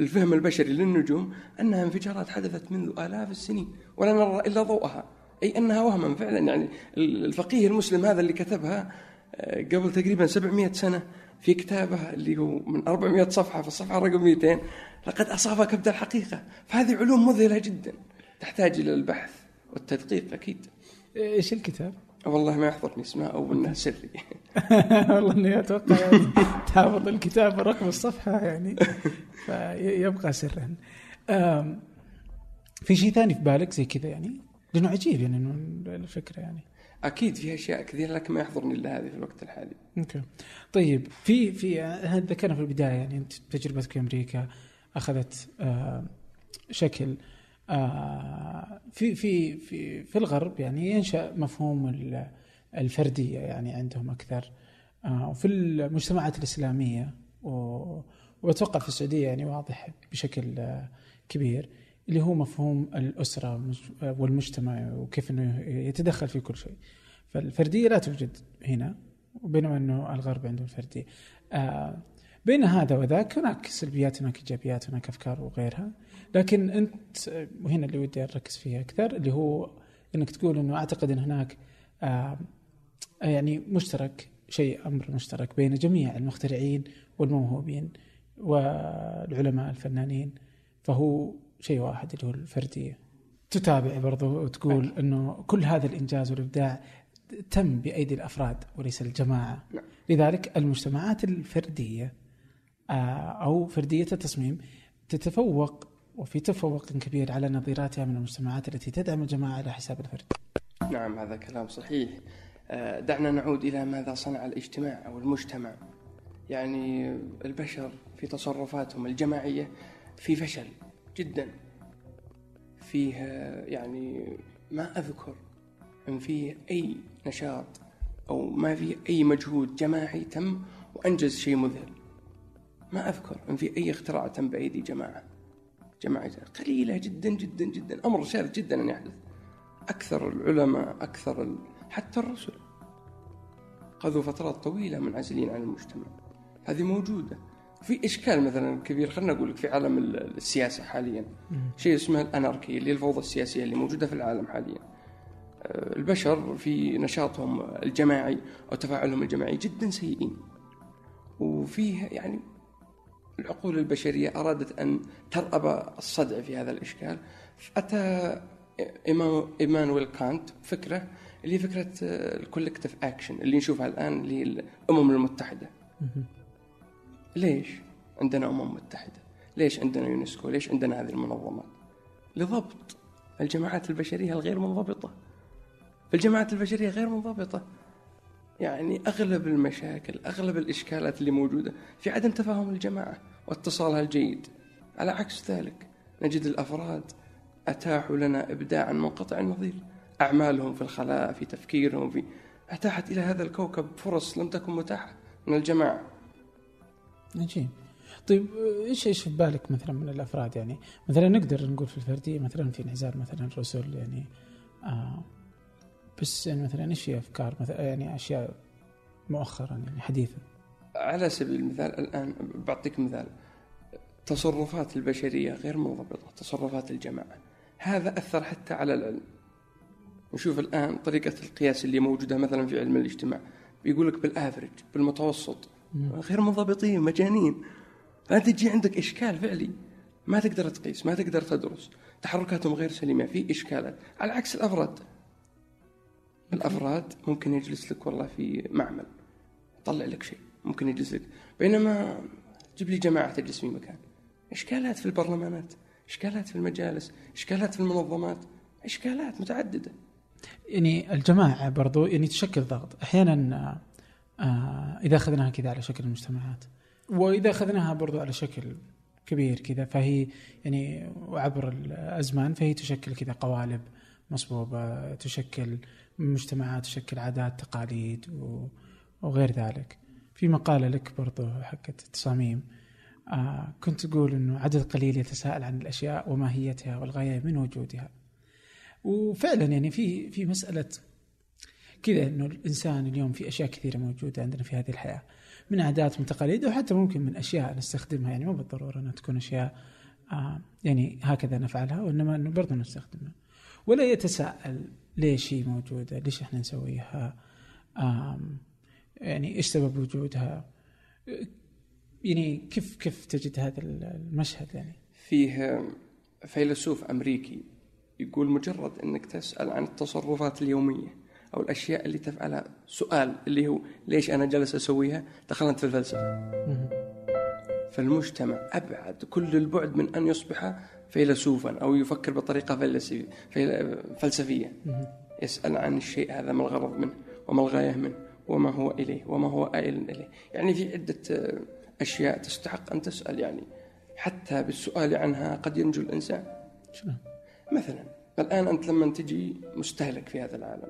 الفهم البشري للنجوم أنها انفجارات حدثت منذ آلاف السنين ولا نرى إلا ضوءها. أي أنها وهما. فعلا يعني الفقيه المسلم هذا اللي كتبها آه، قبل تقريبا 700 سنة في كتابه اللي هو من 400 صفحة في الصفحة رقم 200 لقد أصاب كبد الحقيقة فهذه علوم مذهلة جدا. تحتاج إلى البحث والتدقيق أكيد. إيش الكتاب؟ والله ما يحضرني اسمه أو أنه سري. والله إني أتوقع يعني تحافظ الكتاب رقم الصفحة يعني. فيبقى سرا. في شيء ثاني في بالك زي كذا يعني؟ لأنه عجيب يعني إنه الفكرة يعني. أكيد في أشياء كثيرة لكن ما يحضرني إلا هذه في الوقت الحالي. أوكي طيب في في ذكرنا في البداية يعني أنت تجربتك في أمريكا أخذت آه شكل آه في في في في الغرب يعني ينشأ مفهوم ال- الفردية يعني عندهم أكثر آه، وفي المجتمعات الإسلامية و- وأتوقع في السعودية يعني واضح بشكل آه، كبير. اللي هو مفهوم الأسرة مج- والمجتمع وكيف أنه يتدخل في كل شيء. فالفردية لا توجد هنا بينما أنه الغرب عنده الفردية آه، بين هذا وذاك هناك سلبيات هناك إيجابيات هناك أفكار وغيرها. لكن آه، وهنا اللي ودي أركز فيها أكثر اللي هو أنك تقول أنه أعتقد أن هناك آه، يعني مشترك شيء أمر مشترك بين جميع المخترعين والموهوبين والعلماء الفنانين. فهو شيء واحد اللي هو الفردية. تتابع برضو وتقول إنه كل هذا الإنجاز والإبداع تم بأيدي الأفراد وليس الجماعة. نعم. لذلك المجتمعات الفردية آه، أو فردية التصميم تتفوق وفي تفوق كبير على نظيراتها من المجتمعات التي تدعم الجماعة على حساب الفرد. نعم هذا كلام صحيح آه، دعنا نعود إلى ماذا صنع الاجتماع أو المجتمع يعني البشر في تصرفاتهم الجماعية في فشل جدا. فيه آه، يعني ما أذكر أن فيه أي نشاط أو ما فيه أي مجهود جماعي تم وأنجز شيء مذهل. ما أذكر أن في أي اختراع تم بأيدي جماعة. جماعة قليلة جدا جدا جدا. أمر شاذ جدا أن يحدث. أكثر العلماء أكثر ال... حتى الرسل. قضوا فترات طويلة منعزلين عن المجتمع. هذه موجودة. في إشكال مثلا كبير. خلينا نقول لك في عالم ال- السياسة حاليا. شيء اسمه الأناركي اللي هي الفوضى السياسية اللي موجودة في العالم حاليا. آه، البشر في نشاطهم الجماعي أو تفاعلهم الجماعي جدا سيئين. وفيه يعني العقول البشرية أرادت أن ترأب الصدع في هذا الإشكال. أتى إيمان- إيمانويل كانت فكرة اللي هي فكرة ال collective action اللي نشوفها الآن اللي هي الأمم المتحدة. ليش عندنا أمم متحدة؟ ليش عندنا يونسكو؟ ليش عندنا هذه المنظمات؟ لضبط. الجماعات البشرية الغير منضبطة. فالجماعات البشرية غير منضبطة. يعني أغلب المشاكل أغلب الإشكالات اللي موجودة في عدم تفاهم الجماعة واتصالها الجيد. على عكس ذلك نجد الأفراد أتاحوا لنا إبداعا منقطع النظير. أعمالهم في الخلاء في تفكيرهم في أتاحت إلى هذا الكوكب فرص لم تكن متاحة من الجماعة. عجيب طيب إيش إيش في بالك مثلا من الأفراد؟ يعني مثلا نقدر نقول في الفرديه مثلا في انعزال مثلا الرسل يعني آه بس يعني مثلا إيش في أفكار؟ مثلا يعني أشياء مؤخرا يعني حديثا. على سبيل المثال الآن بعطيك مثال. تصرفات البشرية غير منضبطة تصرفات الجماعة. هذا أثر حتى على العلم. نشوف الآن طريقة القياس اللي موجودة مثلا في علم الاجتماع. بيقول لك بالافرج بالمتوسط. غير منضبطين مجانين. فأنت تجي عندك إشكال فعلي. ما تقدر تقيس ما تقدر تدرس. تحركاتهم غير سليمة في إشكالات. على عكس الأفراد. الأفراد ممكن يجلس لك والله في معمل. يطلع لك شيء ممكن يجلس لك. بينما جيب لي جماعة تجلس في مكان. إشكالات في البرلمانات إشكالات في المجالس إشكالات في المنظمات إشكالات متعددة. يعني الجماعة برضو يعني تشكل ضغط. أحيانا آه، إذا أخذناها كذا على شكل المجتمعات. وإذا أخذناها برضو على شكل كبير كذا فهي يعني وعبر الأزمان فهي تشكل كذا قوالب مصبوبة تشكل مجتمعات تشكل عادات تقاليد وغير ذلك. في مقالة لك برضو حقت التصاميم آه كنت تقول إنه عدد قليل يتساءل عن الأشياء وماهيتها والغاية من وجودها. وفعلا يعني في في مسألة كذا إنه الإنسان اليوم في أشياء كثيرة موجودة عندنا في هذه الحياة من عادات من تقاليد وحتى ممكن من أشياء نستخدمها يعني مو بالضرورة انها تكون أشياء آه يعني هكذا نفعلها وإنما إنه برضه نستخدمها ولا يتساءل ليش هي موجودة؟ ليش إحنا نسويها؟ آم يعني إيش سبب وجودها؟ يعني كيف كيف تجد هذا المشهد يعني؟ فيه فيلسوف أمريكي يقول مجرد أنك تسأل عن التصرفات اليومية أو الأشياء اللي تفعلها. سؤال اللي هو ليش أنا جالس أسويها؟ دخلت في الفلسفة. فالمجتمع أبعد كل البعد من أن يصبح فيلسوفا أو يفكر بطريقة فلسفية. يسأل عن الشيء هذا ما الغرض منه وما الغاية منه وما هو إليه وما هو آئل إليه. يعني في عدة أشياء تستحق أن تسأل. يعني حتى بالسؤال عنها قد ينجو الإنسان؟ مثلا الآن أنت لما تجي مستهلك في هذا العالم.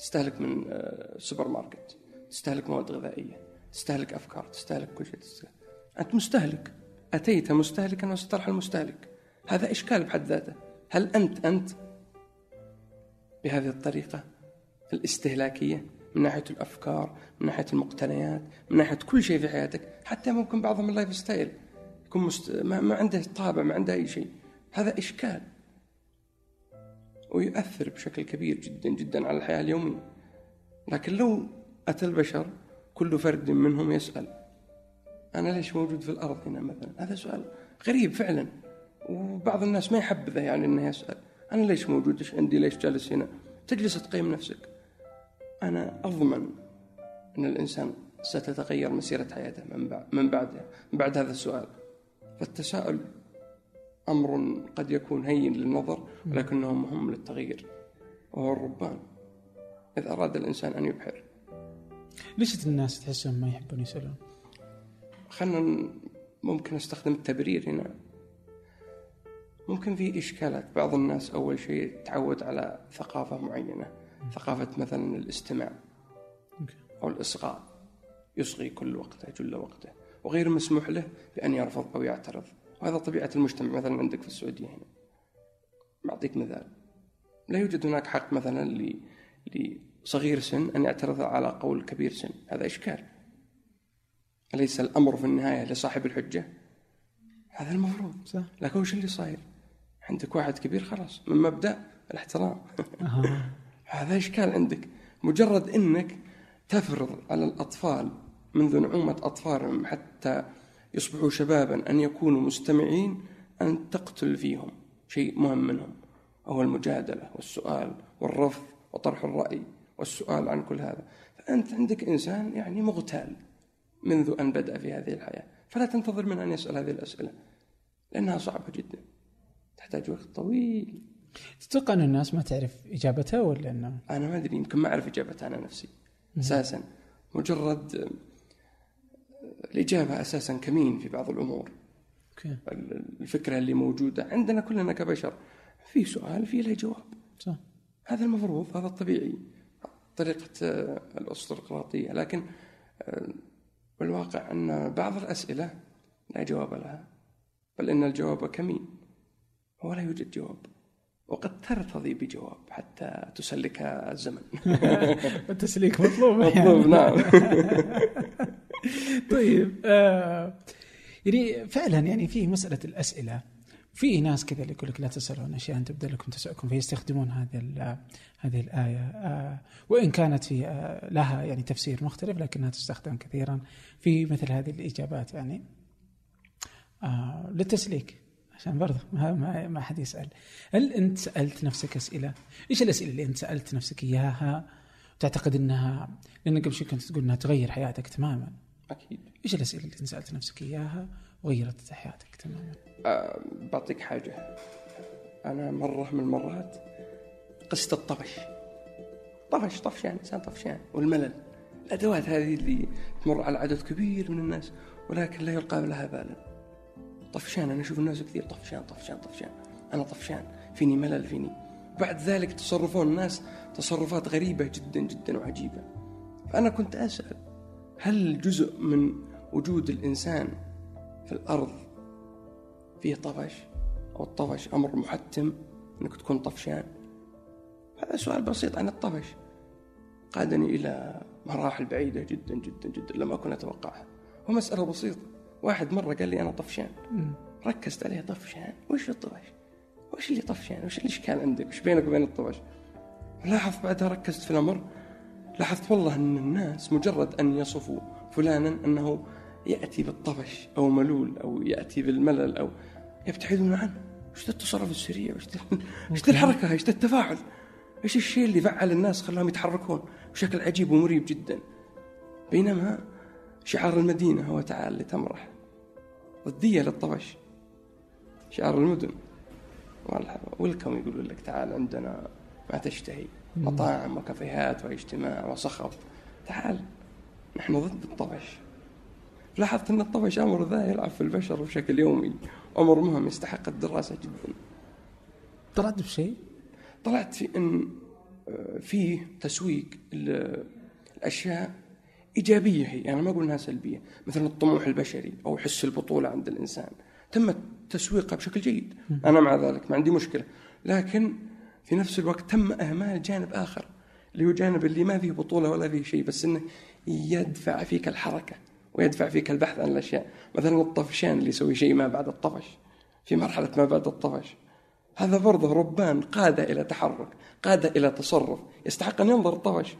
تستهلك من آه، سوبر ماركت تستهلك مواد غذائية تستهلك أفكار تستهلك كل شيء. تستهلك. أنت مستهلك. أتيت مستهلكا وسترحل مستهلك هذا إشكال بحد ذاته. هل أنت أنت بهذه الطريقة الاستهلاكية من ناحية الأفكار من ناحية المقتنيات من ناحية كل شيء في حياتك حتى ممكن بعضهم ال lifestyle يكون مست... ما... ما عنده طابع ما عنده أي شيء. هذا إشكال. ويؤثر بشكل كبير جدا جدا على الحياة اليومية. لكن لو أتى البشر كل فرد منهم يسأل أنا ليش موجود في الأرض هنا مثلا؟ هذا سؤال غريب فعلا وبعض الناس ما يحبذه يعني إنه يسأل أنا ليش موجود؟ إيش عندي؟ ليش جالس هنا؟ تجلس تقيم نفسك. أنا أضمن إن الإنسان ستتغير مسيرة حياته من بعد من بعدها من بعد هذا السؤال. فالتساؤل أمر قد يكون هين للنظر ولكنه مهم للتغيير وهو الربان اذا أراد الإنسان أن يبحر. ليش الناس تحسهم ما يحبون يسألون؟ خلنا ممكن أستخدم التبرير هنا. ممكن في إشكالات. بعض الناس أول شيء تعود على ثقافة معينة ثقافة مثلا الاستماع أو الإصغاء. يصغي كل وقته جل وقته وغير مسموح له بأن يرفض أو يعترض. وهذا طبيعة المجتمع مثلا عندك في السعودية هنا. بعطيك مثال. لا يوجد هناك حق مثلا لصغير سن أن يعترض على قول كبير سن. هذا إشكال. أليس الأمر في النهاية لصاحب الحجة؟ هذا المفروض. صح. لكن وش اللي صاير؟ عندك واحد كبير خلاص. من مبدأ الاحترام. هذا إشكال عندك. مجرد أنك تفرض على الأطفال منذ نعومة أطفالهم حتى يصبحوا شبابا أن يكونوا مستمعين أن تقتل فيهم. شيء مهم منهم وهو المجادلة والسؤال والرفض وطرح الرأي والسؤال عن كل هذا. فأنت عندك إنسان يعني مغتال منذ أن بدأ في هذه الحياة. فلا تنتظر منه أن يسأل هذه الأسئلة لأنها صعبة جدا تحتاج وقت طويل. تتوقع أن الناس ما تعرف إجابتها ولا أنه؟ أنا ما أدري يمكن ما أعرف إجابتها أنا نفسي أساسا. مجرد الإجابة أساسا كمين في بعض الأمور. أوكي. الفكرة اللي موجودة عندنا كلنا كبشر. في سؤال في له جواب. صح. هذا المفروض هذا الطبيعي. طريقة الأسطرقراطية لكن والواقع أن بعض الأسئلة لا جواب لها. بل إن الجواب كمين؟ ولا يوجد جواب. وقد ترتضي بجواب حتى تسلك الزمن. التسليك مطلوب. مطلوب نعم. طيب آه يعني فعلا يعني في مسألة الأسئلة. في ناس كذا اللي يقول لك لا تسألون أشياء أن تبدأ لكم تسألكم فيستخدمون هذه هذه الآية. آه وإن كانت في آه لها يعني تفسير مختلف لكنها تستخدم كثيرا في مثل هذه الإجابات يعني. آه للتسليك عشان برضه ما, ما, حد يسأل. هل أنت سألت نفسك أسئلة؟ إيش الأسئلة اللي أنت سألت نفسك إياها؟ تعتقد أنها لأن قبل شوي كنت تقول أنها تغير حياتك تماما. أكيد. إيش الأسئلة اللي سألت نفسك إياها وغيرت حياتك تماما؟ أه بعطيك حاجة. أنا مرة من المرات قصة الطفش. طفش طفشان إنسان طفشان. والملل. الأدوات هذه اللي تمر على عدد كبير من الناس ولكن لا يلقى لها بالا. طفشان أنا أشوف الناس كثير طفشان طفشان طفشان. أنا طفشان. فيني ملل فيني. بعد ذلك تصرفون الناس تصرفات غريبة جدا جدا وعجيبة. فأنا كنت أسأل هل جزء من وجود الإنسان في الأرض فيه طفش؟ أو الطفش أمر محتم أنك تكون طفشان؟ هذا سؤال بسيط عن الطفش. قادني إلى مراحل بعيدة جدا جدا جدا لم أكن أتوقعها. ومسألة بسيطة. واحد مرة قال لي أنا طفشان. ركزت عليه طفشان. وش الطفش؟ وش اللي طفشان؟ وش الإشكال عندك؟ وش بينك وبين الطفش؟ لاحظت بعدها ركزت في الأمر. لاحظت والله أن الناس مجرد أن يصفوا فلانا أنه يأتي بالطفش أو ملول أو يأتي بالملل أو يبتعدون عنه. وش التصرف السريع؟ وش وش الحركة؟ وش التفاعل؟ إيش الشيء اللي فعل الناس خلاهم يتحركون بشكل عجيب ومريب جدا؟ بينما شعار المدينة هو تعال لتمرح. ضدية للطفش. شعار المدن. ويلكم يقولون لك تعال عندنا ما تشتهي. مطاعم وكافيهات واجتماع وصخب تعال نحن ضد الطفش لاحظت أن الطفش أمر ذا يلعب في البشر بشكل يومي. أمر مهم يستحق الدراسة جدا. طلعت بشيء؟ طلعت في أن فيه تسويق الاشياء إيجابية هي أنا ما أقول أنها سلبية. مثلا الطموح البشري أو حس البطولة عند الإنسان. تم تسويقها بشكل جيد. أنا مع ذلك ما عندي مشكلة. لكن في نفس الوقت تم إهمال جانب آخر اللي هو جانب اللي ما فيه بطولة ولا فيه شيء بس إنه يدفع فيك الحركة ويدفع فيك البحث عن الأشياء. مثلا الطفشان اللي يسوي شيء ما بعد الطفش في مرحلة ما بعد الطفش. هذا برضه ربان قادة إلى تحرك قادة إلى تصرف يستحق أن ينظر الطفش.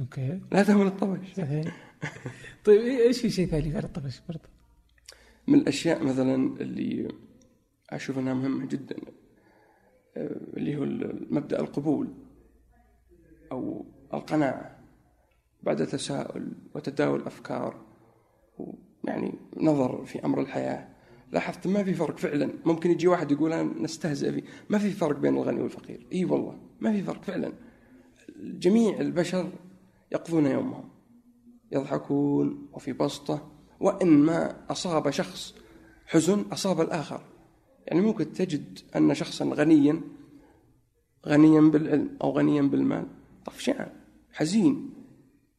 أوكي. لا تهمل الطفش. صحيح. طيب إيه- إيش في شيء ثاني غير الطفش برضه؟ من الأشياء مثلا اللي أشوف إنها مهمة جدا. اللي هو مبدأ القبول أو القناعة بعد تساؤل وتداول أفكار ويعني نظر في أمر الحياة. لاحظت ما في فرق فعلا. ممكن يجي واحد يقول أنا نستهزئ فيه. ما في فرق بين الغني والفقير. إي والله ما في فرق فعلا. جميع البشر يقضون يومهم. يضحكون وفي بسطة. وإن ما أصاب شخص حزن أصاب الآخر. يعني ممكن تجد أن شخصا غنيا غنيا بالعلم أو غنيا بالمال. طفشان حزين.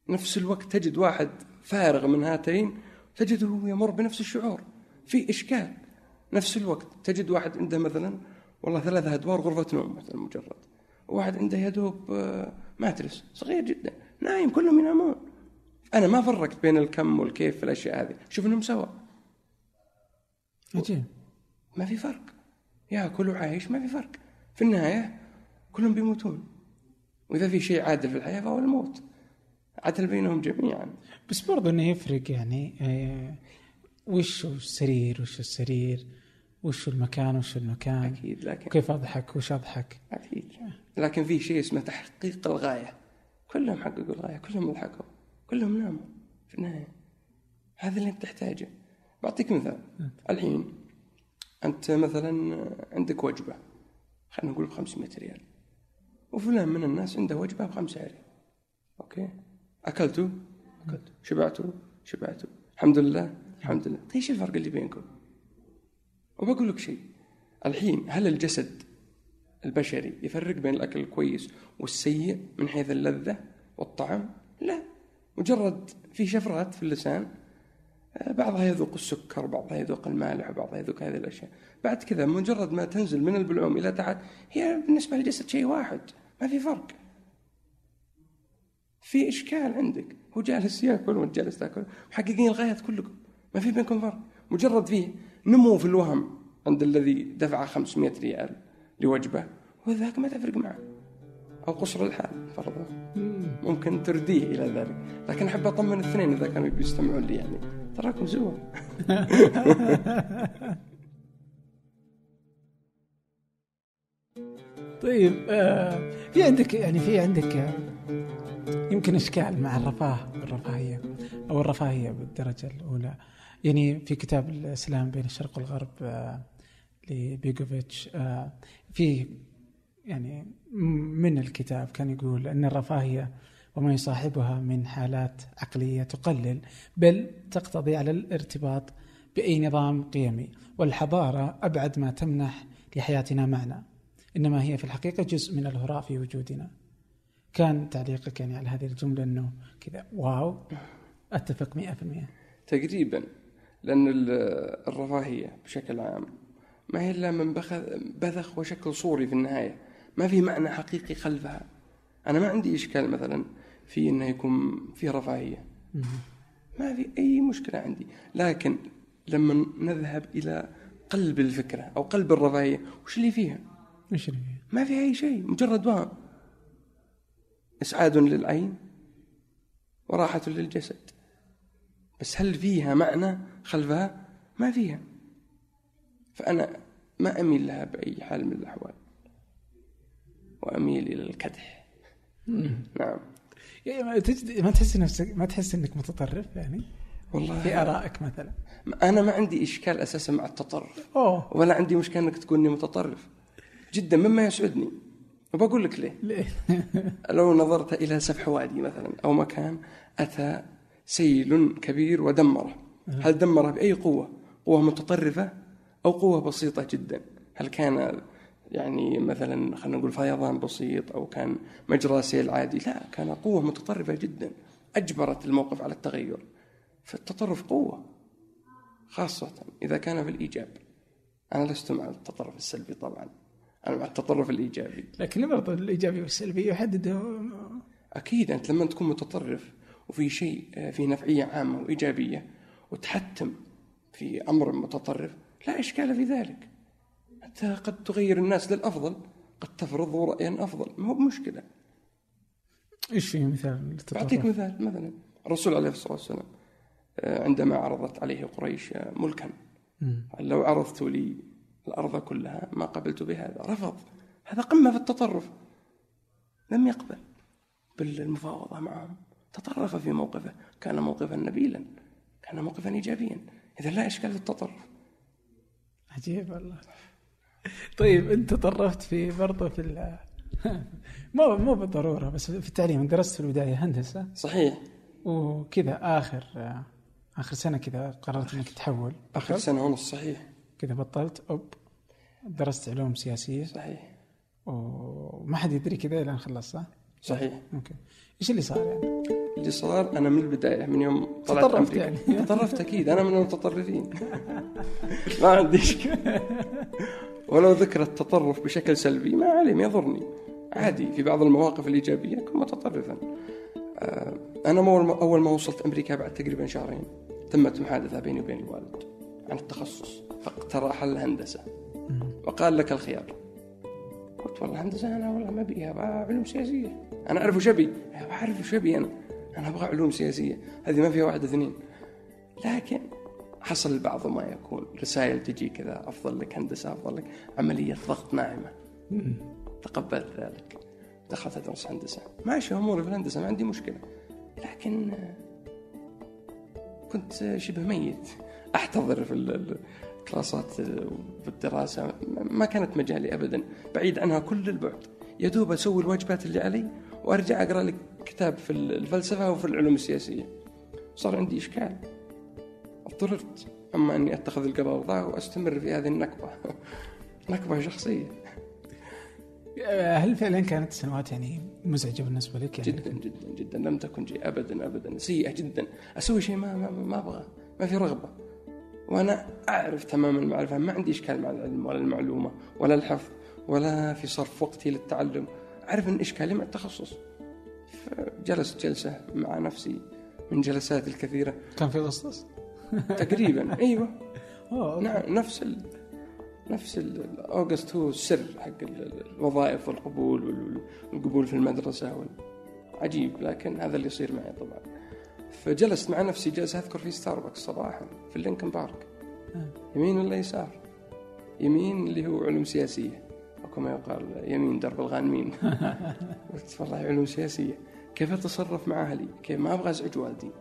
نفس الوقت تجد واحد فارغ من هاتين تجده يمر بنفس الشعور. في إشكال. نفس الوقت تجد واحد عنده مثلا والله ثلاثة أدوار غرفة نوم مثلا مجرد. وواحد عنده يدوب آه، ماترس صغير جدا. نايم كلهم ينامون. أنا ما فرقت بين الكم والكيف في الاشياء هذه. شوف إنهم سوا. عجيب ما في فرق. ياكل وعايش ما في فرق. في النهاية كلهم بيموتون. وإذا في شيء عادل في الحياة فهو الموت. عدل بينهم جميعا. بس برضه إنه يفرق يعني آه، وش السرير وش السرير وش المكان وش المكان. أكيد لكن كيف أضحك وش أضحك. أكيد. لكن في شيء اسمه تحقيق الغاية. كلهم حققوا الغاية كلهم ضحكوا كلهم ناموا في النهاية. هذا اللي أنت تحتاجه. بعطيك مثال. الحين أنت مثلا عندك وجبة خلينا نقول ب 500 ريال. وفلان من الناس عنده وجبة ب 5 ريال. أوكي؟ أكلتوا؟ اكلتوا شبعتوا؟ شبعتوا. الحمد لله؟ الحمد لله. طيب إيش الفرق اللي بينكم؟ وبقول لك شيء. الحين هل الجسد البشري يفرق بين الأكل الكويس والسيء من حيث اللذة والطعم؟ لا. مجرد في شفرات في اللسان بعضها يذوق السكر بعضها يذوق المالح وبعضها يذوق هذه الأشياء. بعد كذا مجرد ما تنزل من البلعوم إلى تحت هي بالنسبة للجسد شيء واحد ما في فرق. في إشكال عندك. هو جالس يأكل وأنت جالس تأكل. محققين الغايات كلكم. ما في بينكم فرق. مجرد فيه نمو في الوهم عند الذي دفع 500 ريال لوجبه وذاك ما تفرق معه. أو قصر الحال فرضا. ممكن ترديه إلى ذلك. لكن أحب أطمن الاثنين إذا كانوا بيستمعون لي يعني. تراكم سوا طيب آه في عندك يعني في عندك آه، يمكن إشكال مع الرفاه والرفاهيه أو الرفاهية بالدرجة الأولى. يعني في كتاب الإسلام بين الشرق والغرب آه لبيجوفيتش في يعني من الكتاب كان يقول أن الرفاهية وما يصاحبها من حالات عقلية تقلل بل تقتضي على الارتباط بأي نظام قيمي والحضارة أبعد ما تمنح لحياتنا معنى. إنما هي في الحقيقة جزء من الهراء في وجودنا. كان تعليقك يعني على هذه الجملة إنه كذا. واو. أتفق 100% تقريبا لأن ال- الرفاهية بشكل عام ما هي إلا من بذخ وشكل صوري في النهاية. ما في معنى حقيقي خلفها. أنا ما عندي إشكال مثلا في أنه يكون في رفاهية. ما في أي مشكلة عندي. لكن لما نذهب إلى قلب الفكرة أو قلب الرفاهية وش اللي فيها؟ إيش اللي فيه؟ ما في أي شيء مجرد وهم. إسعاد للعين وراحة للجسد. بس هل فيها معنى خلفها؟ ما فيها. فأنا ما أميل لها بأي حال من الأحوال. وأميل إلى الكدح. نعم. ما تجد ما تحس نفسك ما تحس إنك متطرف يعني؟ والله في آرائك مثلا. أنا ما عندي إشكال أساسا مع التطرف. أوه. ولا عندي مشكلة أنك تقولني متطرف. جدا مما يسعدني. وبقول لك ليه. ليه؟ لو نظرت إلى سفح وادي مثلا أو مكان أتى سيل كبير ودمرة. هل دمرة بأي قوة؟ قوة متطرفة أو قوة بسيطة جدا؟ هل كان يعني مثلا خلينا نقول فيضان بسيط أو كان مجرى سيل عادي لا كان قوة متطرفة جدا أجبرت الموقف على التغير فالتطرف قوة خاصة إذا كان في الإيجاب. أنا لست مع التطرف السلبي طبعا أنا مع التطرف الإيجابي. لكن برضه الإيجابي والسلبي يحدده أكيد أنت لما تكون متطرف وفي شيء آه، في نفعية عامة وإيجابية وتحتم في أمر متطرف لا إشكال في ذلك. أنت قد تغير الناس للأفضل قد تفرض رأيا أفضل. ما هو بمشكلة. إيش في مثال؟ أعطيك مثال مثلا الرسول عليه الصلاة والسلام آه، عندما عرضت عليه قريش ملكا. لو عرضت لي الأرض كلها ما قبلت بهذا رفض. هذا قمة في التطرف. لم يقبل. بالمفاوضة معهم. تطرف في موقفه. كان موقفا نبيلا. كان موقفا إيجابيا. إذا لا إشكال في التطرف. عجيب والله. طيب انت تطرفت في برضه في ال مو مو بالضرورة بس في التعليم درست في البداية هندسة. صحيح. وكذا آخر آخر سنة كذا قررت إنك تحول آخر سنة ونص صحيح. كذا بطلت أوب. درست علوم سياسية. صحيح. وما حد يدري كذا إلى أن خلصت صح؟ صحيح. أوكي. إيش اللي صار يعني؟ اللي صار أنا من البداية من يوم طلعت تطرفت يعني. تطرفت أكيد أنا من المتطرفين. ما عندي إشكال ولو ذكر التطرف بشكل سلبي ما عليه ما يضرني. عادي في بعض المواقف الإيجابية كن متطرفا. آه، أنا أول ما وصلت أمريكا بعد تقريبا شهرين تمت محادثة بيني وبين الوالد عن التخصص فاقترح الهندسة. وقال لك الخيار. قلت والله هندسة أنا والله ما أبيها علوم سياسية. أنا أعرف وش أبي؟ أعرف وش أبي أنا؟ أنا أبغى علوم سياسية. هذه ما فيها واحد اثنين. لكن حصل بعض ما يكون. رسائل تجي كذا أفضل لك هندسة أفضل لك عملية ضغط ناعمة. تقبلت ذلك. دخلت أدرس هندسة. ماشي أموري في الهندسة ما عندي مشكلة. لكن آه، كنت شبه ميت. أحتضر في ال- ال- الكلاسات في الدراسة ما كانت مجالي أبدا. بعيد عنها كل البعد. يا دوب أسوي الواجبات اللي علي وأرجع أقرأ لي كتاب في الفلسفة وفي العلوم السياسية. صار عندي إشكال. اضطررت. أما أني أتخذ القبضة وأستمر في هذه النكبة. نكبة شخصية. هل فعلا كانت سنوات يعني مزعجة بالنسبة لك؟ يعني؟ جدا جدا جدا. لم تكن جي ابدا ابدا. سيئة جدا. أسوي شيء ما ما, ما أبغى ما في رغبة. وأنا أعرف تماما المعرفة. ما عندي إشكال مع العلم ولا المعلومة ولا الحفظ ولا في صرف وقتي للتعلم. أعرف إن إشكالي مع التخصص. فجلست جلسة مع نفسي من جلساتي الكثيرة. كان في اغسطس؟ تقريبا. أيوه. اوه نعم نفس ال... نفس ال- اوغست هو السر حق ال- ال- الوظائف والقبول وال- والقبول في المدرسة وال... عجيب لكن هذا اللي يصير معي طبعا. فجلست مع نفسي جلسه أذكر في ستاربكس صباحا في اللينكن بارك يمين ولا يسار؟ يمين اللي هو علوم سياسية. وكما يقال يمين درب الغانمين قلت والله علوم سياسية. كيف أتصرف مع أهلي؟ كيف ما أبغى أزعج والدي؟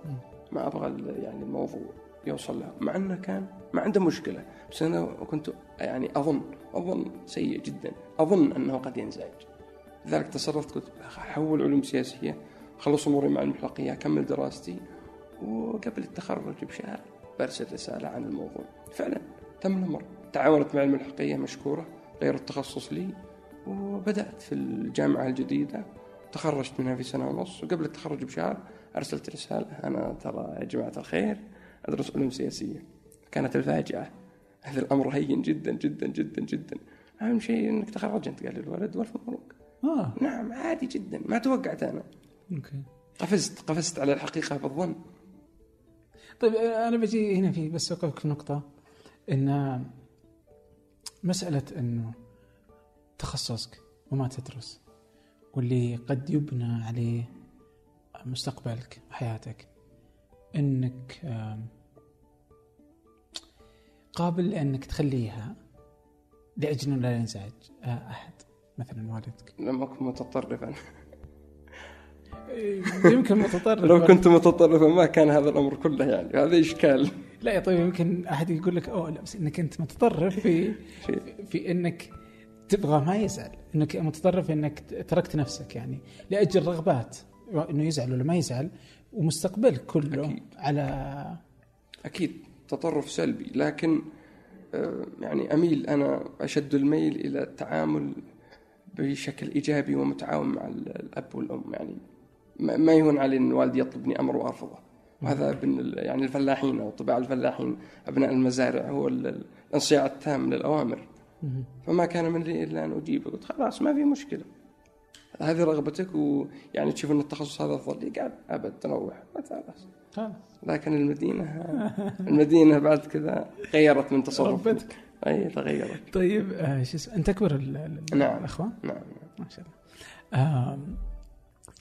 ما أبغى يعني الموضوع. يوصل له مع إنه كان ما عنده مشكلة بس أنا كنت يعني أظن أظن سيء جدا. أظن أنه قد ينزعج. لذلك تصرفت قلت أحول علوم سياسية خلص أموري مع المحلقية أكمل دراستي وقبل التخرج بشهر برسل رسالة عن الموضوع. فعلا تم الأمر. تعاونت مع الملحقيه مشكورة غير التخصص لي وبدأت في الجامعة الجديدة. تخرجت منها في سنة ونص وقبل التخرج بشهر أرسلت رسالة أنا ترى يا جماعة الخير أدرس علوم سياسية. كانت الفاجعة. هذا الأمر هين جدا جدا جدا جدا. أهم شيء إنك تخرجت قال لي الولد والف مبروك آه. نعم عادي جدا. ما توقعت أنا. أوكي. قفزت قفزت على الحقيقة بالظن. طيب أنا بجي هنا في بس أوقفك في نقطة. إن مسألة إنه تخصصك وما تدرس واللي قد يبنى عليه مستقبلك وحياتك إنك قابل انك تخليها لأجل انه لا ينزعج آه، أحد مثلا والدك. لم أكن متطرفا. يمكن متطرف لو كنت متطرفا ما كان هذا الأمر كله يعني هذا إشكال. لا يا طيب يمكن أحد يقول لك أوه لا بس إنك أنت متطرف في في إنك تبغى ما يزعل إنك متطرف إنك تركت نفسك يعني لأجل رغبات انه يزعل ولا ما يزعل ومستقبلك كله أكيد. على أكيد. تطرف سلبي. لكن آه، يعني أميل أنا أشد الميل إلى التعامل بشكل إيجابي ومتعاون مع ال- الأب والأم. يعني ما يهون علي إن والدي يطلبني أمر وأرفضه. وهذا يعني الفلاحين أو طباع الفلاحين أبناء المزارع هو ال- الانصياع التام للأوامر. فما كان من لي إلا أن أجيبه. قلت خلاص ما في مشكلة. هذه رغبتك ويعني تشوف أن التخصص هذا أفضل لي؟ قال أبد تروح قلت خلاص لكن المدينة المدينة بعد كذا غيرت من تصرف ربتك. أي تغيرت. طيب آه شو اسمه أنت أكبر نعم. الأخوان؟ نعم. ما شاء الله. آم،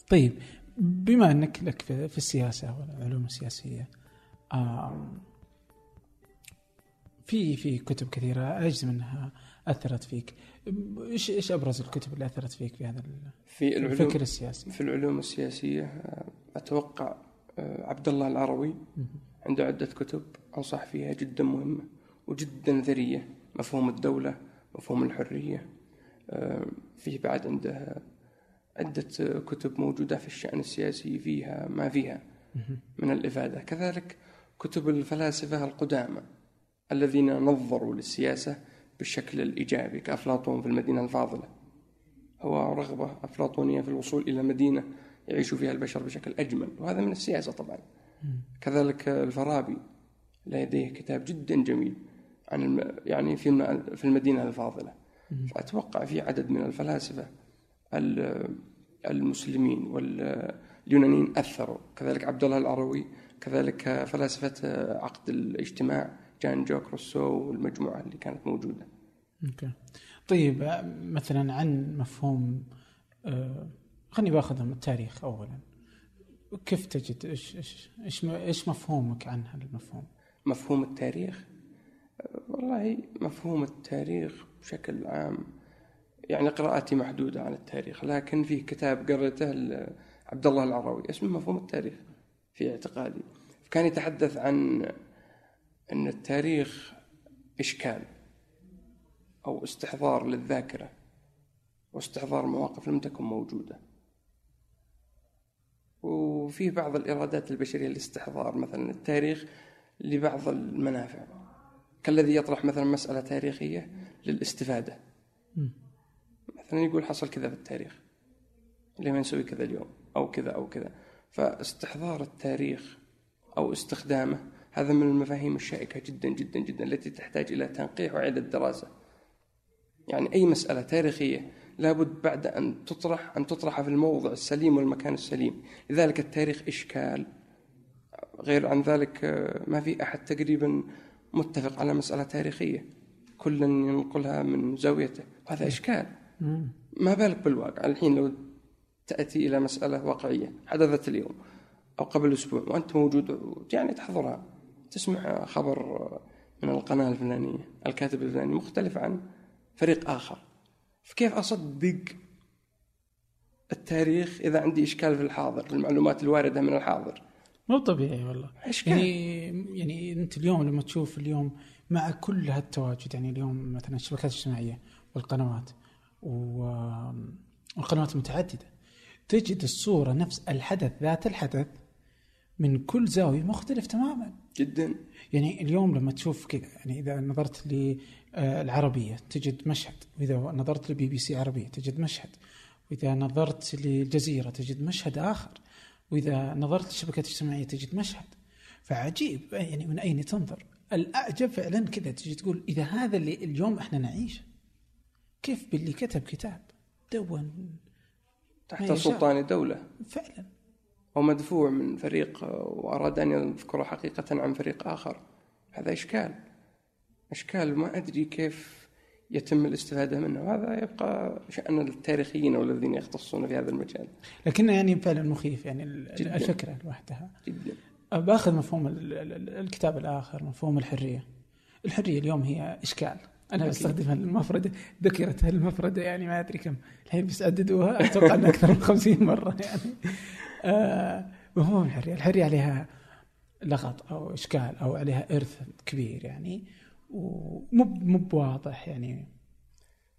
طيب بما أنك لك في, في السياسة والعلوم السياسية آم، في في كتب كثيرة اجزم انها أثرت فيك. إيش إيش أبرز الكتب اللي أثرت فيك في هذا في العلوم الفكر السياسي؟ في العلوم السياسية آه، أتوقع آه، عبد الله العروي عنده عدة كتب أنصح فيها جدا مهمة وجدا ثريه مفهوم الدولة مفهوم الحرية آه، فيه بعد عنده عدة كتب موجودة في الشأن السياسي فيها ما فيها من الإفادة. كذلك كتب الفلاسفة القدامى الذين نظروا للسياسة بالشكل الإيجابي كأفلاطون في المدينة الفاضلة. هو رغبة أفلاطونية في الوصول إلى مدينة يعيش فيها البشر بشكل أجمل وهذا من السياسة طبعا. كذلك الفارابي لديه كتاب جدا جميل عن الم... يعني في الم- في المدينة الفاضلة. فأتوقع في عدد من الفلاسفة ال- المسلمين واليونانيين أثروا. كذلك عبد الله العروي كذلك فلاسفة عقد الاجتماع جان جوك روسو والمجموعة اللي كانت موجودة. أوكي. طيب آه، مثلا عن مفهوم آه، خليني باخذ من التاريخ اولا. كيف تجد إيش إيش إيش إيش مفهومك عن هذا المفهوم؟ مفهوم التاريخ؟ أه، والله مفهوم التاريخ بشكل عام يعني قراءتي محدودة عن التاريخ لكن في كتاب قرأته عبد الله العروي اسمه مفهوم التاريخ في اعتقادي. كان يتحدث عن أن التاريخ إشكال أو استحضار للذاكرة واستحضار مواقف لم تكن موجودة. وفي بعض الإرادات البشرية لاستحضار مثلا التاريخ لبعض المنافع كالذي يطرح مثلا مسألة تاريخية للاستفادة. مثلا يقول حصل كذا في التاريخ ليه ما نسوي كذا اليوم؟ أو كذا أو كذا. فاستحضار التاريخ أو استخدامه هذا من المفاهيم الشائكة جدا جدا جدا التي تحتاج إلى تنقيح وإعادة دراسة. يعني أي مسألة تاريخية لابد بعد أن تطرح أن تطرح في الموضع السليم والمكان السليم. لذلك التاريخ إشكال. غير عن ذلك آه، ما في أحد تقريبا متفق على مسألة تاريخية. كل ينقلها من زاويته. وهذا إشكال. ما بالك بالواقع؟ الحين لو تأتي إلى مسألة واقعية حدثت اليوم أو قبل أسبوع وأنت موجود يعني تحضرها. تسمع خبر من القناة الفلانية الكاتب الفلاني مختلف عن فريق آخر. فكيف أصدق التاريخ إذا عندي إشكال في الحاضر في المعلومات الواردة من الحاضر؟ مو طبيعي والله. إشكال. يعني يعني أنت اليوم لما تشوف اليوم مع كل هالتواجد يعني اليوم مثلا الشبكات الاجتماعية والقنوات و- والقنوات المتعددة تجد الصورة نفس الحدث ذات الحدث من كل زاوية مختلف تماما. جدا. يعني اليوم لما تشوف كذا يعني إذا نظرت للعربيه تجد مشهد. وإذا نظرت لبي بي سي عربية تجد مشهد. وإذا نظرت للجزيرة تجد مشهد آخر. وإذا نظرت للشبكات الاجتماعية تجد مشهد. فعجيب. يعني من أين تنظر؟ الأعجب فعلا كذا. تجي تقول إذا هذا اللي اليوم إحنا نعيشه كيف باللي كتب كتاب؟ دون. تحت. سلطان دولة. فعلا. ومدفوع من فريق وأراد أن يذكر حقيقة عن فريق آخر. هذا إشكال. إشكال ما أدري كيف يتم الاستفادة منه. وهذا يبقى شأن التاريخيين أو الذين يختصون في هذا المجال. لكنه يعني فعلا مخيف يعني جداً. الفكرة لوحدها. جدا. بآخذ مفهوم ال- ال- ال- الكتاب الآخر مفهوم الحرية. الحرية اليوم هي إشكال. أنا أكيد. بستخدم المفردة ذكرت هالمفردة يعني ما أدري كم. الحين بيسددوها أتوقع إنها أكثر من 50 مرة يعني. مفهوم الحرية. الحرية عليها لغط أو إشكال أو عليها إرث كبير يعني ومو مو بواضح يعني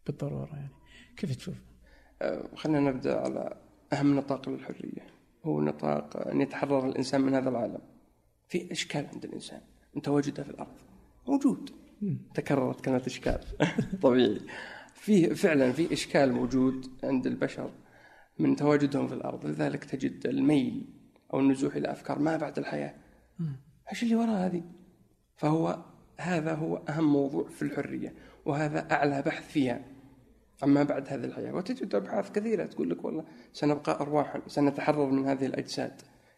بالضرورة يعني. كيف تشوف؟ أه، خلينا نبدأ على أهم نطاق للحرية. هو نطاق أن يتحرر الإنسان من هذا العالم. في إشكال عند الإنسان. من تواجده في الأرض. موجود. تكررت كلمة إشكال. طبيعي. في فعلا في إشكال موجود عند البشر. من تواجدهم في الأرض لذلك تجد الميل أو النزوح إلى أفكار ما بعد الحياة. إيش اللي وراء هذه؟ فهو هذا هو أهم موضوع في الحرية وهذا أعلى بحث فيها. أما بعد هذه الحياة وتجد أبحاث كثيرة تقول لك والله سنبقى أرواحا سنتحرر من هذه الأجساد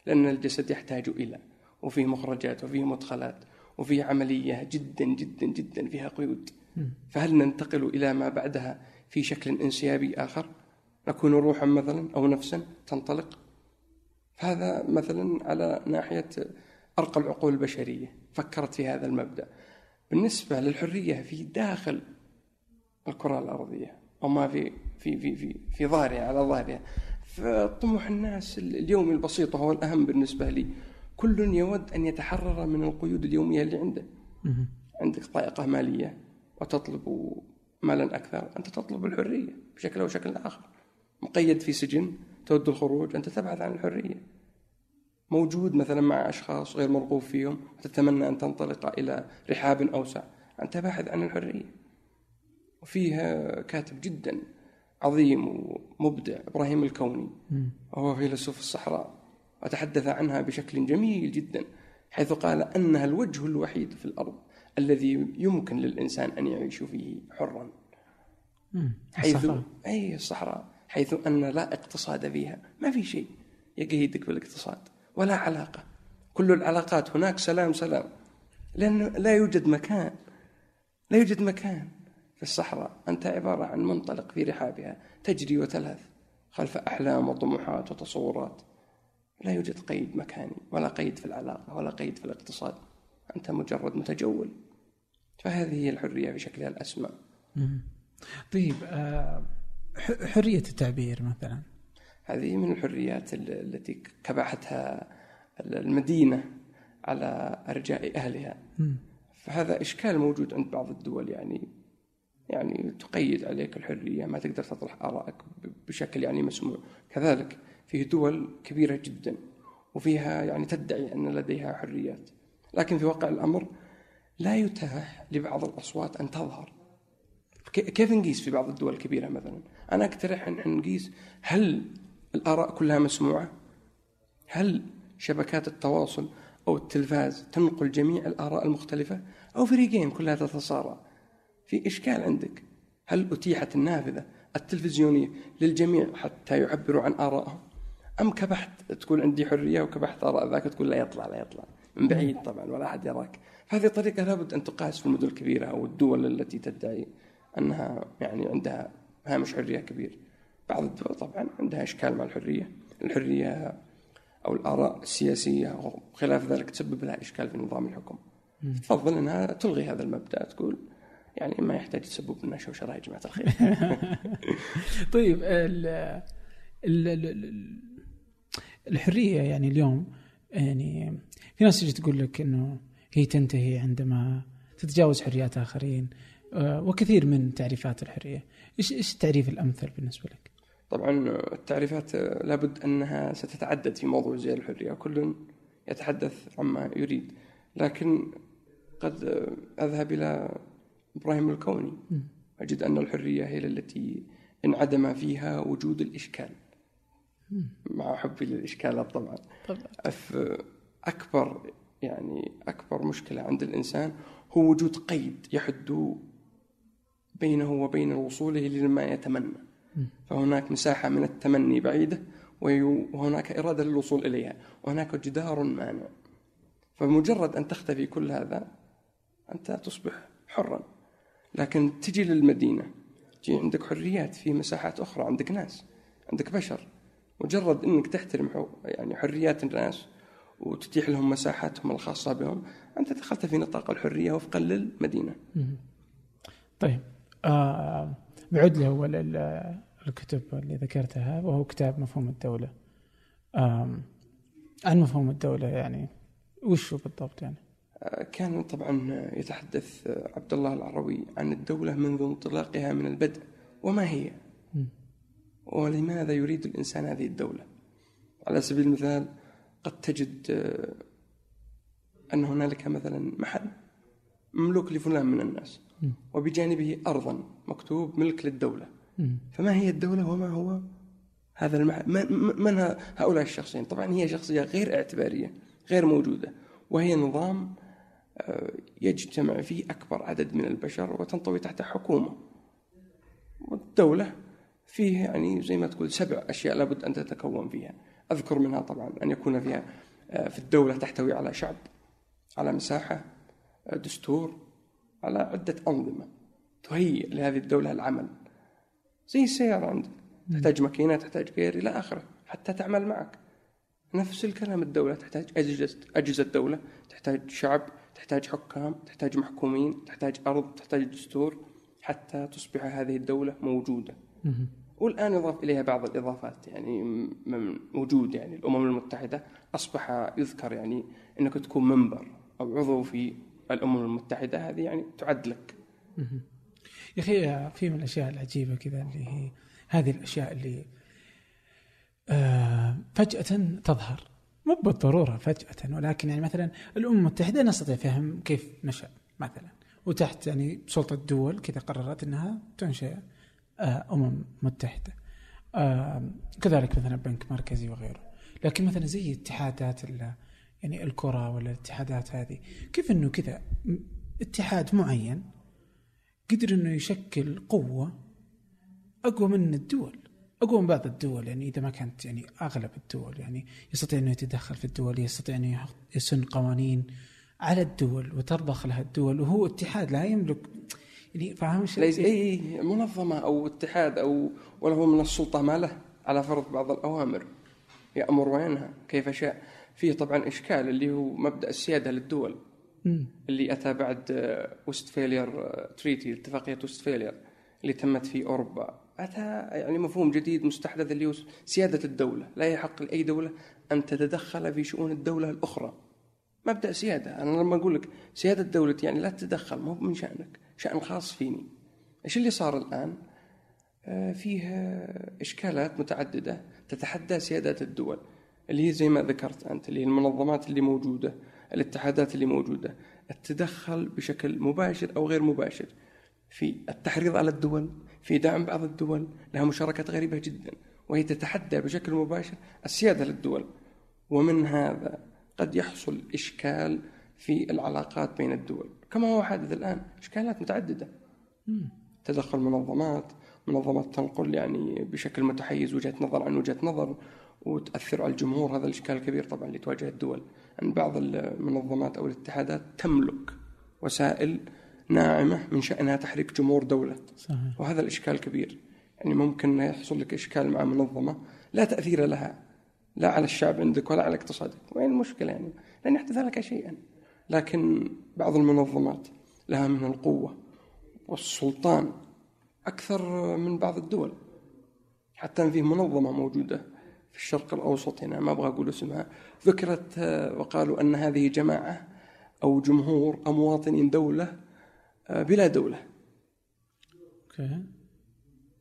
لأن الجسد يحتاج إلى وفيه مخرجات وفيه مدخلات وفيه عملية جدا جدا جدا فيها قيود. فهل ننتقل إلى ما بعدها في شكل انسيابي آخر؟ نكون روحا مثلا أو نفسا تنطلق. هذا مثلا على ناحية أرقى العقول البشرية فكرت في هذا المبدأ. بالنسبة للحرية في داخل الكرة الأرضية أو ما في في في في في ظاهرها على ظاهرها فطموح الناس اليومي البسيط وهو الأهم بالنسبة لي كل يود أن يتحرر من القيود اليومية اللي عنده. عندك ضائقة مالية وتطلب مالا أكثر أنت تطلب الحرية بشكل أو شكل آخر. مقيد في سجن تود الخروج أنت تبحث عن الحرية. موجود مثلا مع أشخاص غير مرغوب فيهم وتتمنى أن تنطلق إلى رحاب أوسع. أنت باحث عن الحرية. وفيها كاتب جدا عظيم ومبدع إبراهيم الكوني. وهو فيلسوف الصحراء. وتحدث عنها بشكل جميل جدا حيث قال أنها الوجه الوحيد في الأرض الذي يمكن للإنسان أن يعيش فيه حرا. حيث الصحراء. أي الصحراء. حيث أن لا اقتصاد فيها. ما في شيء يقيدك بالاقتصاد. ولا علاقة. كل العلاقات هناك سلام سلام. لأن لا يوجد مكان. لا يوجد مكان في الصحراء. أنت عبارة عن منطلق في رحابها. تجري وتلهث خلف أحلام وطموحات وتصورات. لا يوجد قيد مكاني. ولا قيد في العلاقة. ولا قيد في الاقتصاد. أنت مجرد متجول. فهذه هي الحرية بشكلها الأسمى. طيب آه، حرية التعبير مثلا. هذه من الحريات ال- التي كبحتها المدينة على أرجاء أهلها. فهذا إشكال موجود عند بعض الدول يعني يعني تقيد عليك الحرية ما تقدر تطرح آرائك بشكل يعني مسموع. كذلك فيه دول كبيرة جدا وفيها يعني تدعي أن لديها حريات. لكن في واقع الأمر لا يتاح لبعض الأصوات أن تظهر. كيف نقيس في بعض الدول الكبيرة مثلا؟ أنا أقترح أن نقيس هل الآراء كلها مسموعة؟ هل شبكات التواصل أو التلفاز تنقل جميع الآراء المختلفة؟ أو فريقين كلها تتصارع؟ في إشكال عندك؟ هل أتيحت النافذة التلفزيونية للجميع حتى يعبروا عن آرائهم أم كبحت تقول عندي حرية وكبحت آراء ذاك تقول لا يطلع لا يطلع. من بعيد طبعا ولا أحد يراك. فهذه طريقة لابد أن تقاس في المدن الكبيرة أو الدول التي تدعي أنها يعني عندها هامش حرية كبير بعض الدول طبعا عندها إشكال مع الحرية. الحرية أو الآراء السياسية وخلاف ذلك تسبب لها إشكال في نظام الحكم. تفضل أنها تلغي هذا المبدأ تقول يعني ما يحتاج تسبب لنا شوشرة يا جماعة الخير. طيب ال ال ال ال- الحرية يعني اليوم يعني في ناس تجي تقول لك إنه هي تنتهي عندما تتجاوز حريات آخرين آه، وكثير من تعريفات الحرية. إيش إيش التعريف الأمثل بالنسبة لك؟ طبعا التعريفات لابد أنها ستتعدد في موضوع زي الحرية. كل يتحدث عما يريد. لكن قد أذهب إلى إبراهيم الكوني. أجد أن الحرية هي التي انعدم فيها وجود الإشكال. مع حبي للإشكالات طبعا. طبعا. أكبر يعني أكبر مشكلة عند الإنسان هو وجود قيد يحد بينه وبين وصوله لما يتمنى. فهناك مساحة من التمني بعيدة وهناك إرادة للوصول إليها. وهناك جدار مانع. فمجرد أن تختفي كل هذا أنت تصبح حرا. لكن تجي للمدينة تجي عندك حريات في مساحات أخرى عندك ناس عندك بشر. مجرد أنك تحترم يعني حريات الناس وتتيح لهم مساحاتهم الخاصة بهم أنت دخلت في نطاق الحرية وفقا للمدينة. طيب. آه بعد لأول ال- الكتب اللي ذكرتها وهو كتاب مفهوم الدولة. عن مفهوم الدولة يعني وش هو بالضبط يعني؟ كان طبعا يتحدث عبد الله العروي عن الدولة منذ انطلاقها من البدء وما هي؟ ولماذا يريد الإنسان هذه الدولة؟ على سبيل المثال قد تجد آه، أن هنالك مثلا محل مملوك لفلان من الناس. وبجانبه أرضا مكتوب ملك للدولة. فما هي الدولة وما هو هذا المع... من, من هؤلاء الشخصين؟ طبعا هي شخصية غير اعتبارية غير موجودة وهي نظام آه، يجتمع فيه أكبر عدد من البشر وتنطوي تحت حكومة. والدولة فيه يعني زي ما تقول سبع أشياء لابد أن تتكون فيها. أذكر منها طبعا أن يكون فيها آه، في الدولة تحتوي على شعب على مساحة آه، دستور على عدة أنظمة تهيئ لهذه الدولة العمل. زي السيارة عندك تحتاج ماكينة تحتاج غير إلى آخره حتى تعمل معك. نفس الكلام الدولة تحتاج أجهزة أجهزة دولة تحتاج شعب تحتاج حكام تحتاج محكومين تحتاج أرض تحتاج دستور حتى تصبح هذه الدولة موجودة. والآن يضاف إليها بعض الإضافات يعني من وجود يعني الأمم المتحدة أصبح يذكر يعني أنك تكون منبر أو عضو في الأمم المتحدة هذه يعني تعد لك. يا أخي في من الأشياء العجيبة كذا اللي هي هذه الأشياء اللي آه فجأة تظهر. مو بالضرورة فجأة ولكن يعني مثلا الأمم المتحدة نستطيع فهم كيف نشأ مثلا. وتحت يعني سلطة دول كذا قررت أنها تنشئ آه، أمم متحدة. آه، كذلك مثلا بنك مركزي وغيره. لكن مثلا زي اتحادات يعني الكرة ولا الاتحادات هذه. كيف أنه كذا؟ اتحاد معين قدر أنه يشكل قوة أقوى من الدول أقوى من بعض الدول. يعني إذا ما كانت يعني أغلب الدول يعني يستطيع أنه يتدخل في الدول يستطيع أنه يسن قوانين على الدول وترضخ لها الدول. وهو اتحاد لا يملك يعني فاهم شيء؟ اي اي منظمة أو اتحاد أو وله من السلطة ما له على فرض بعض الأوامر. يأمر وينهى كيف شاء. فيه طبعا إشكال اللي هو مبدأ السيادة للدول. م. اللي أتى بعد Westphalia treaty اتفاقية وستفاليا اللي تمت في أوروبا. أتى يعني مفهوم جديد مستحدث اللي هو سيادة الدولة. لا يحق لأي دولة أن تتدخل في شؤون الدولة الأخرى. مبدأ سيادة. أنا لما أقول لك سيادة دولتي يعني لا تتدخل مو من شأنك شأن خاص فيني. إيش اللي صار الآن؟ آه، فيه إشكالات متعددة تتحدى سيادة الدول. اللي هي زي ما ذكرت أنت اللي هي المنظمات اللي موجودة الاتحادات اللي موجودة التدخل بشكل مباشر أو غير مباشر. في التحريض على الدول في دعم بعض الدول لها مشاركات غريبة جدا وهي تتحدى بشكل مباشر السيادة للدول. ومن هذا قد يحصل إشكال في العلاقات بين الدول. كما هو حادث الآن إشكالات متعددة. تدخل منظمات منظمات تنقل يعني بشكل متحيز وجهة نظر عن وجهة نظر وتأثر على الجمهور. هذا الإشكال الكبير طبعا اللي تواجه الدول. أن بعض المنظمات أو الاتحادات تملك وسائل ناعمة من شأنها تحريك جمهور دولة. صحيح. وهذا الإشكال الكبير يعني ممكن يحصل لك إشكال مع منظمة لا تأثير لها لا على الشعب عندك ولا على اقتصادك. وين المشكلة يعني؟ لن يحدث لك شيئا. لكن بعض المنظمات لها من القوة والسلطان أكثر من بعض الدول. حتى أن فيه منظمة موجودة الشرق الأوسط هنا ما أبغى أقول اسمها. ذكرت وقالوا أن هذه جماعة أو جمهور أو مواطنين دولة بلا دولة.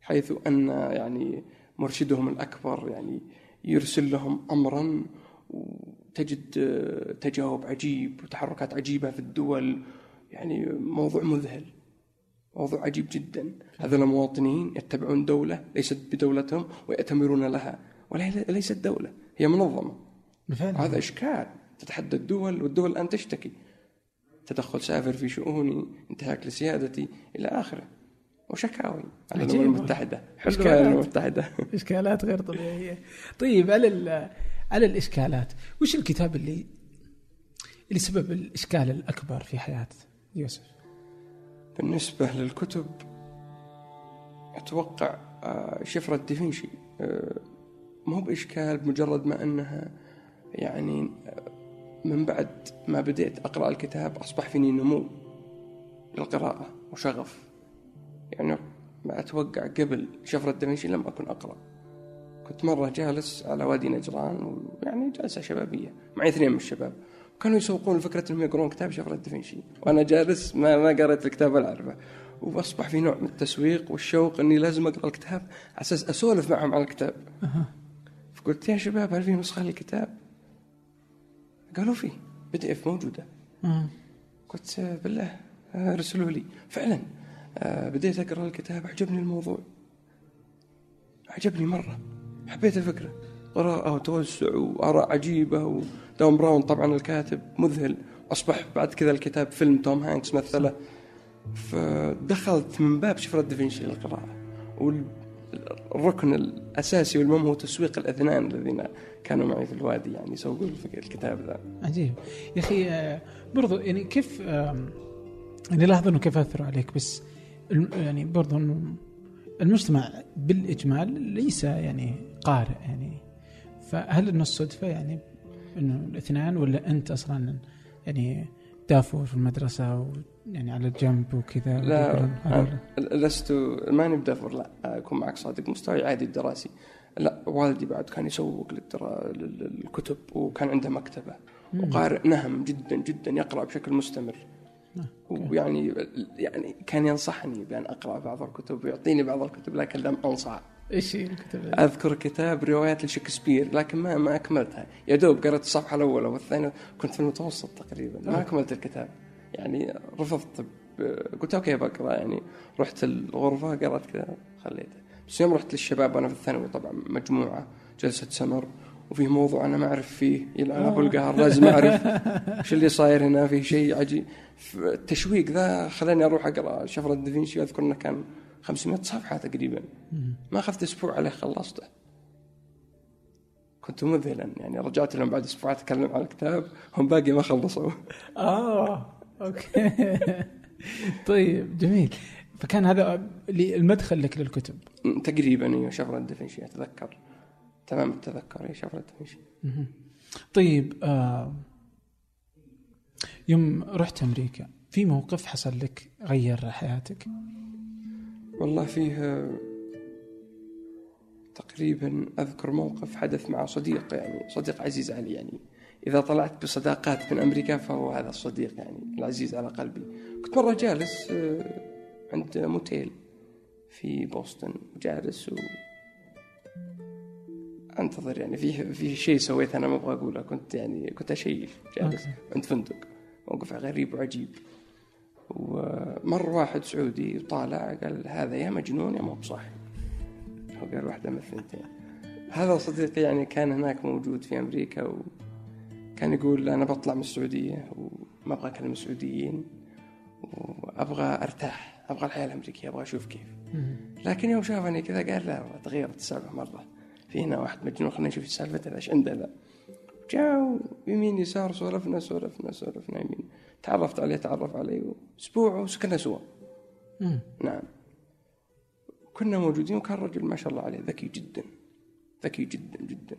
حيث أن يعني مرشدهم الأكبر يعني يرسل لهم أمرا تجد تجاوب عجيب وتحركات عجيبة في الدول. يعني موضوع مذهل موضوع عجيب جدا. هذول مواطنين يتبعون دولة ليست بدولتهم ويأتمرون لها. وليست دولة هي منظمة. هذا إشكال. تتحدى الدول والدول الآن تشتكي. تدخل سافر في شؤوني انتهاك لسيادتي إلى آخره. وشكاوي على الأمم المتحدة. حلوة الأمم المتحدة. إشكالات غير طبيعية. طيب على على الإشكالات وش الكتاب اللي اللي سبب الإشكال الأكبر في حياة يوسف؟ بالنسبة للكتب أتوقع آه، شفرة دافنشي آه، مو بإشكال بمجرد ما أنها يعني من بعد ما بديت أقرأ الكتاب أصبح فيني نمو للقراءة وشغف. يعني ما أتوقع قبل شفرة دافنشي لم أكن أقرأ. كنت مرة جالس على وادي نجران ويعني جلسة شبابية معي اثنين من الشباب. كانوا يسوقون فكرة إنهم يقرون كتاب شفرة دافنشي. وأنا جالس ما ما قريت الكتاب ولا أعرفه. وأصبح في نوع من التسويق والشوق إني لازم أقرأ الكتاب على أساس أسولف معهم على الكتاب. فقلت يا شباب هل في نسخة للكتاب؟ قالوا في PDF موجودة. قلت بالله ارسلوا لي. فعلا آه، بديت أقرأ الكتاب عجبني الموضوع. عجبني مرة. حبيت الفكرة. قراءة وتوسع وآراء عجيبة ودان براون طبعا الكاتب مذهل. أصبح بعد كذا الكتاب فيلم توم هانكس مثله. فدخلت من باب شفرة دافنشي للقراءة. والركن الأساسي والمهم هو تسويق الاثنان الذين كانوا معي في الوادي يعني يسوقوا الكتاب ذا. عجيب. يا أخي آه، برضو يعني كيف يعني لاحظ أنه كيف أثروا عليك بس يعني برضو المجتمع بالإجمال ليس يعني قارئ يعني. فهل إنه الصدفة يعني إنه الأثنان ولا أنت أصلا يعني دافور في المدرسة يعني على الجنب وكذا لا لست ماني بدافور لا أكون معك صادق مستواي عادي الدراسي. لا والدي بعد كان يسوق للدرا... للكتب وكان عنده مكتبة. وقارئ نهم جدا جدا يقرأ بشكل مستمر. آه، ويعني يعني كان ينصحني بأن أقرأ بعض الكتب ويعطيني بعض الكتب لكن لم أنصح. إيش هي الكتب؟ أذكر كتاب روايات لشكسبير لكن ما ما أكملتها. يا دوب قرأت الصفحة الأولى والثانية كنت في المتوسط تقريبا ما أكملت الكتاب. يعني رفضت قلت okay بقرا يعني رحت الغرفة قرأت كذا خليته. بس يوم رحت للشباب وأنا في الثانوي طبعا مجموعة جلسة سمر وفي موضوع أنا ما أعرف فيه يلعن أبو القهر لازم أعرف إيش اللي صاير هنا في شيء عجيب التشويق ذا خلاني أروح أقرأ شفرة دافنشي أذكر إنه كان 500 صفحة تقريبا. ما أخذت أسبوع عليه خلصته. كنت مذهلا يعني رجعت لهم بعد أسبوع أتكلم عن الكتاب هم باقي ما خلصوا. آه. أوكي. طيب جميل. فكان هذا المدخل لك للكتب. تقريبا أيوه شفرة دافنشي أتذكر. تمام التذكر هي شفرة دافنشي. طيب آه يوم رحت أمريكا في موقف حصل لك غير حياتك؟ والله فيه تقريبا أذكر موقف حدث مع صديق يعني صديق عزيز علي يعني إذا طلعت بصداقات من أمريكا فهو هذا الصديق يعني العزيز على قلبي. كنت مرة جالس آه، عند موتيل في بوسطن جالس و أنتظر يعني في في شيء سويته أنا ما أبغى أقوله. كنت يعني كنت اشيش جالس عند فندق. موقف غريب وعجيب. ومر واحد سعودي وطالع قال هذا يا مجنون يا مو بصاحي هو قال واحدة من الثنتين. هذا صديقي يعني كان هناك موجود في أمريكا وكان يقول أنا بطلع من السعودية وما أبغى أكلم السعوديين وأبغى أرتاح أبغى الحياة الأمريكية أبغى أشوف كيف. لكن يوم شافني كذا قال لا تغيرت السالفة مرة. في هنا واحد مجنون خلينا نشوف سالفته إيش عنده لا جاء يمين يسار سولفنا سولفنا سولفنا يمين. تعرفت عليه تعرف علي أسبوع وسكننا سوا نعم. كنا موجودين وكان رجل ما شاء الله عليه ذكي جدا ذكي جدا جدا.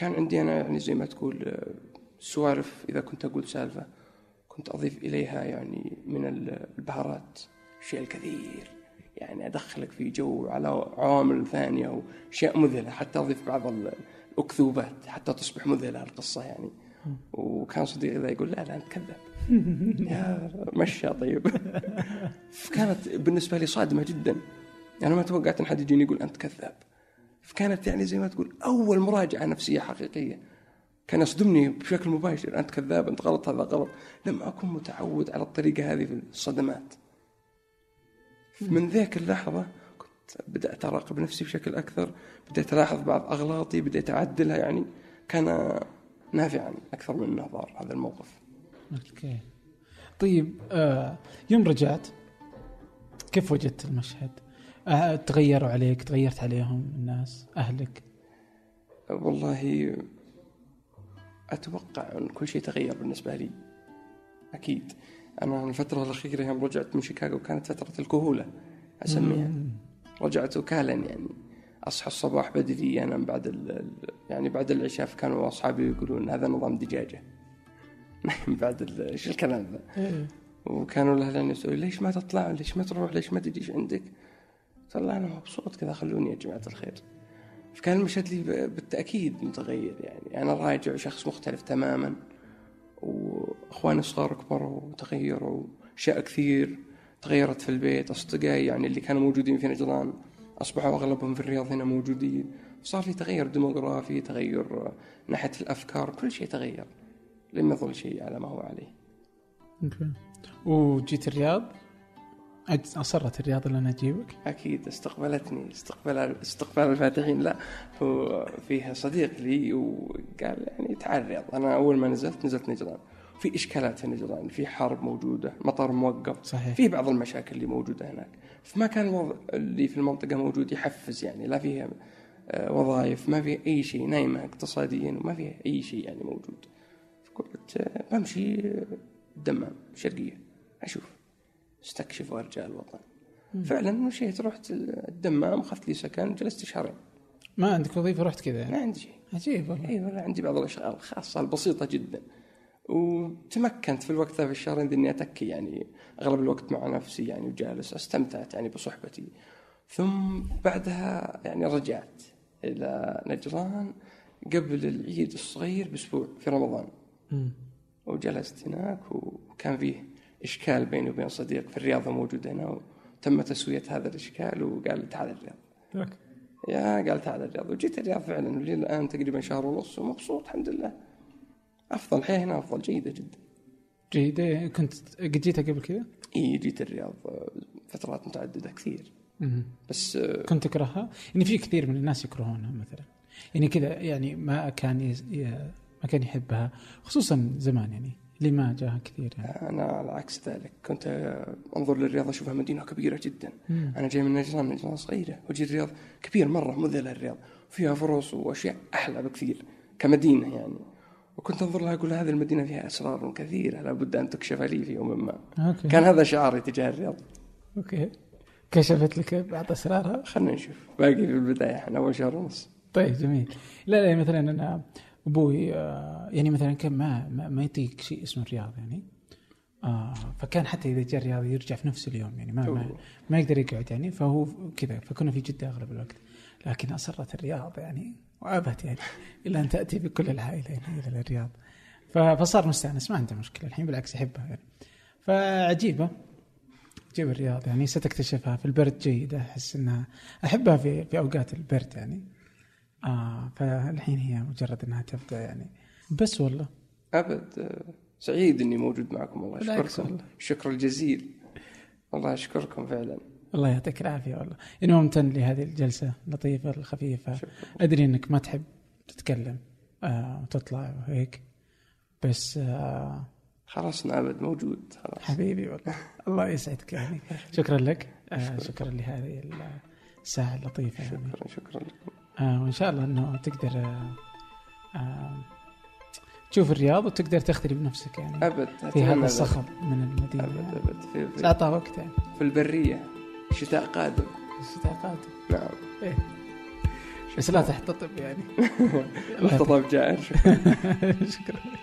وكان عندي أنا يعني زي ما تقول آه، سوالف إذا كنت أقول سالفة كنت أضيف إليها يعني من البهارات شيء الكثير. يعني أدخلك في جو على عوامل ثانية وأشياء مذهلة حتى أضيف بعض الأكذوبات حتى تصبح مذهلة القصة يعني. وكان صديقي ذا يقول لا لا انت كذاب يا مشى طيب. فكانت بالنسبة لي صادمة جدا. يعني ما توقعت إن حد يجيني يقول أنت كذاب. فكانت يعني زي ما تقول أول مراجعة نفسية حقيقية كان يصدمني بشكل مباشر أنت كذاب أنت غلط هذا غلط لم أكن متعود على الطريقة هذه في الصدمات من ذيك اللحظة كنت بدأت أراقب نفسي بشكل أكثر بدأت ألاحظ بعض أغلاطي بدأت أعدلها يعني كان نافعا أكثر من إنه ضار هذا الموقف. أوكي. طيب آه يوم رجعت كيف وجدت المشهد؟ آه تغيروا عليك تغيرت عليهم الناس أهلك؟ والله أتوقع أن كل شيء تغير بالنسبة لي. أكيد. أنا الفترة الأخيرة يوم رجعت من شيكاغو كانت فترة الكهولة أسميها. رجعت وكالا يعني. أصحى الصباح بدري أنام بعد ال يعني بعد العشاء كانوا أصحابي يقولون هذا نظام دجاجة. بعد إيش الكلام ذا. وكانوا الاهل يسالون ليش ما تطلع؟ ليش ما تروح؟ ليش ما تجيش عندك؟ طلع أنا مبسوط كذا خلوني يا جماعة الخير. فكان المشهد لي بالتأكيد متغير يعني. أنا راجع شخص مختلف تماما وإخواني الصغار كبروا وتغيروا اشياء كثير تغيرت في البيت. أصدقائي يعني اللي كانوا موجودين في نجران أصبحوا أغلبهم في الرياض هنا موجودين. صار في تغير ديموغرافي تغير ناحية الأفكار كل شيء تغير لم يظل شيء على ما هو عليه. Okay. وجيت الرياض؟ أصرت الرياض أنا أجيبك؟ أكيد استقبلتني استقبال استقبال الفاتحين. لا هو فيها صديق لي وقال يعني تعال الرياض. أنا أول ما نزلت نزلت نجران. في إشكالات في نجران في حرب موجودة مطار موقف. صحيح. في بعض المشاكل اللي موجودة هناك. فما كان الوضع اللي في المنطقة موجود يحفز يعني. لا فيها آه، وظائف ما فيها أي شيء. نايمة اقتصاديا وما فيها أي شيء يعني موجود. فقلت آه، بمشي آه، الدمام الشرقيه أشوف. استكشف وارجع الوطن. فعلا مشيت رحت الدمام أخذت لي سكن جلست شهرين. ما عندك وظيفة؟ رحت كذا ما يعني عندي شيء. عجيب والله. إي والله عندي بعض الأشغال الخاصه البسيطة جدا. وتمكنت في الوقت ذا في الشهرين إني أتكي يعني أغلب الوقت مع نفسي يعني وجالس استمتعت يعني بصحبتي. ثم بعدها يعني رجعت إلى نجران قبل العيد الصغير بأسبوع في رمضان. مم. وجلست هناك وكان فيه إشكال بيني وبين صديق في الرياضة موجود هنا وتم تسوية هذا الإشكال وقال تعال الرياض. يا قال تعال الرياض وجيت الرياض فعلا ولي الآن تقريبا شهر ونص ومبسوط الحمد لله أفضل الحياة هنا أفضل جيدة جدا جيدة كنت قد جيتها قبل كذا؟ إي جيت الرياض فترات متعددة كثير مم. بس كنت تكرهها؟ يعني في كثير من الناس يكرهونها مثلا يعني كذا يعني ما كان يز... ي... ما كان يحبها خصوصا زمان يعني اللي ما جاها كثير يعني. أنا على عكس ذلك. كنت آه، أنظر للرياض أشوفها مدينة كبيرة جدا. مم. أنا جاي من نجران نجران صغيرة. وجي الرياض كبير مرة مذهله الرياض. فيها فرص وأشياء أحلى بكثير كمدينة يعني. وكنت أنظر لها أقول هذه المدينة فيها أسرار كثيرة لابد أن تكشف لي في يوم ما. Okay. كان هذا شعاري تجاه الرياض. Okay. كشفت لك بعض أسرارها؟ خلينا نشوف. باقي في البداية إحنا أول شهر ونص. طيب جميل. لا لا مثلا أنا أبوي آه، يعني مثلا كان ما ما, يطيق شيء اسمه الرياض يعني. آه فكان حتى إذا جاء الرياض يرجع في نفس اليوم يعني ما ما. ما يقدر يقعد يعني. فهو كذا فكنا في جدة أغلب الوقت. لكن أصرت الرياض يعني وابت يعني إلى أن تأتي بكل العائلة يعني إلى الرياض. فصار مستأنس ما عنده مشكلة الحين بالعكس يحبها يعني. فعجيبة عجيب الرياض يعني ستكتشفها في البرد جيدة أحس إنها أحبها في في أوقات البرد يعني. آه فالحين هي مجرد إنها تبدأ يعني. بس والله. أبد. سعيد إني موجود معكم. والله اشكركم. الشكر الجزيل. والله اشكركم فعلا. الله يعطيك العافية والله. اني ممتن لهذه الجلسة اللطيفة الخفيفة. شكرا. أدري إنك ما تحب تتكلم آه وتطلع وهيك. بس آه خلاص أبد موجود. خلاص. حبيبي والله. الله يسعدك يعني. شكرا لك. آه شكرا لهذه الساعة اللطيفة يعني. شكرا شكرا لكم. آه وإن شاء الله إنه تقدر آه آه تشوف الرياض وتقدر تختلي بنفسك يعني أبد في هذا. الصخب من المدينة. أبد يعني. أبد. في, في, اعطاه وقت يعني. في البرية الشتاء قادم. الشتاء قادم. نعم. إيه. بس لا تحتطب يعني. الخطاب جائر. شكرا. شكرا لك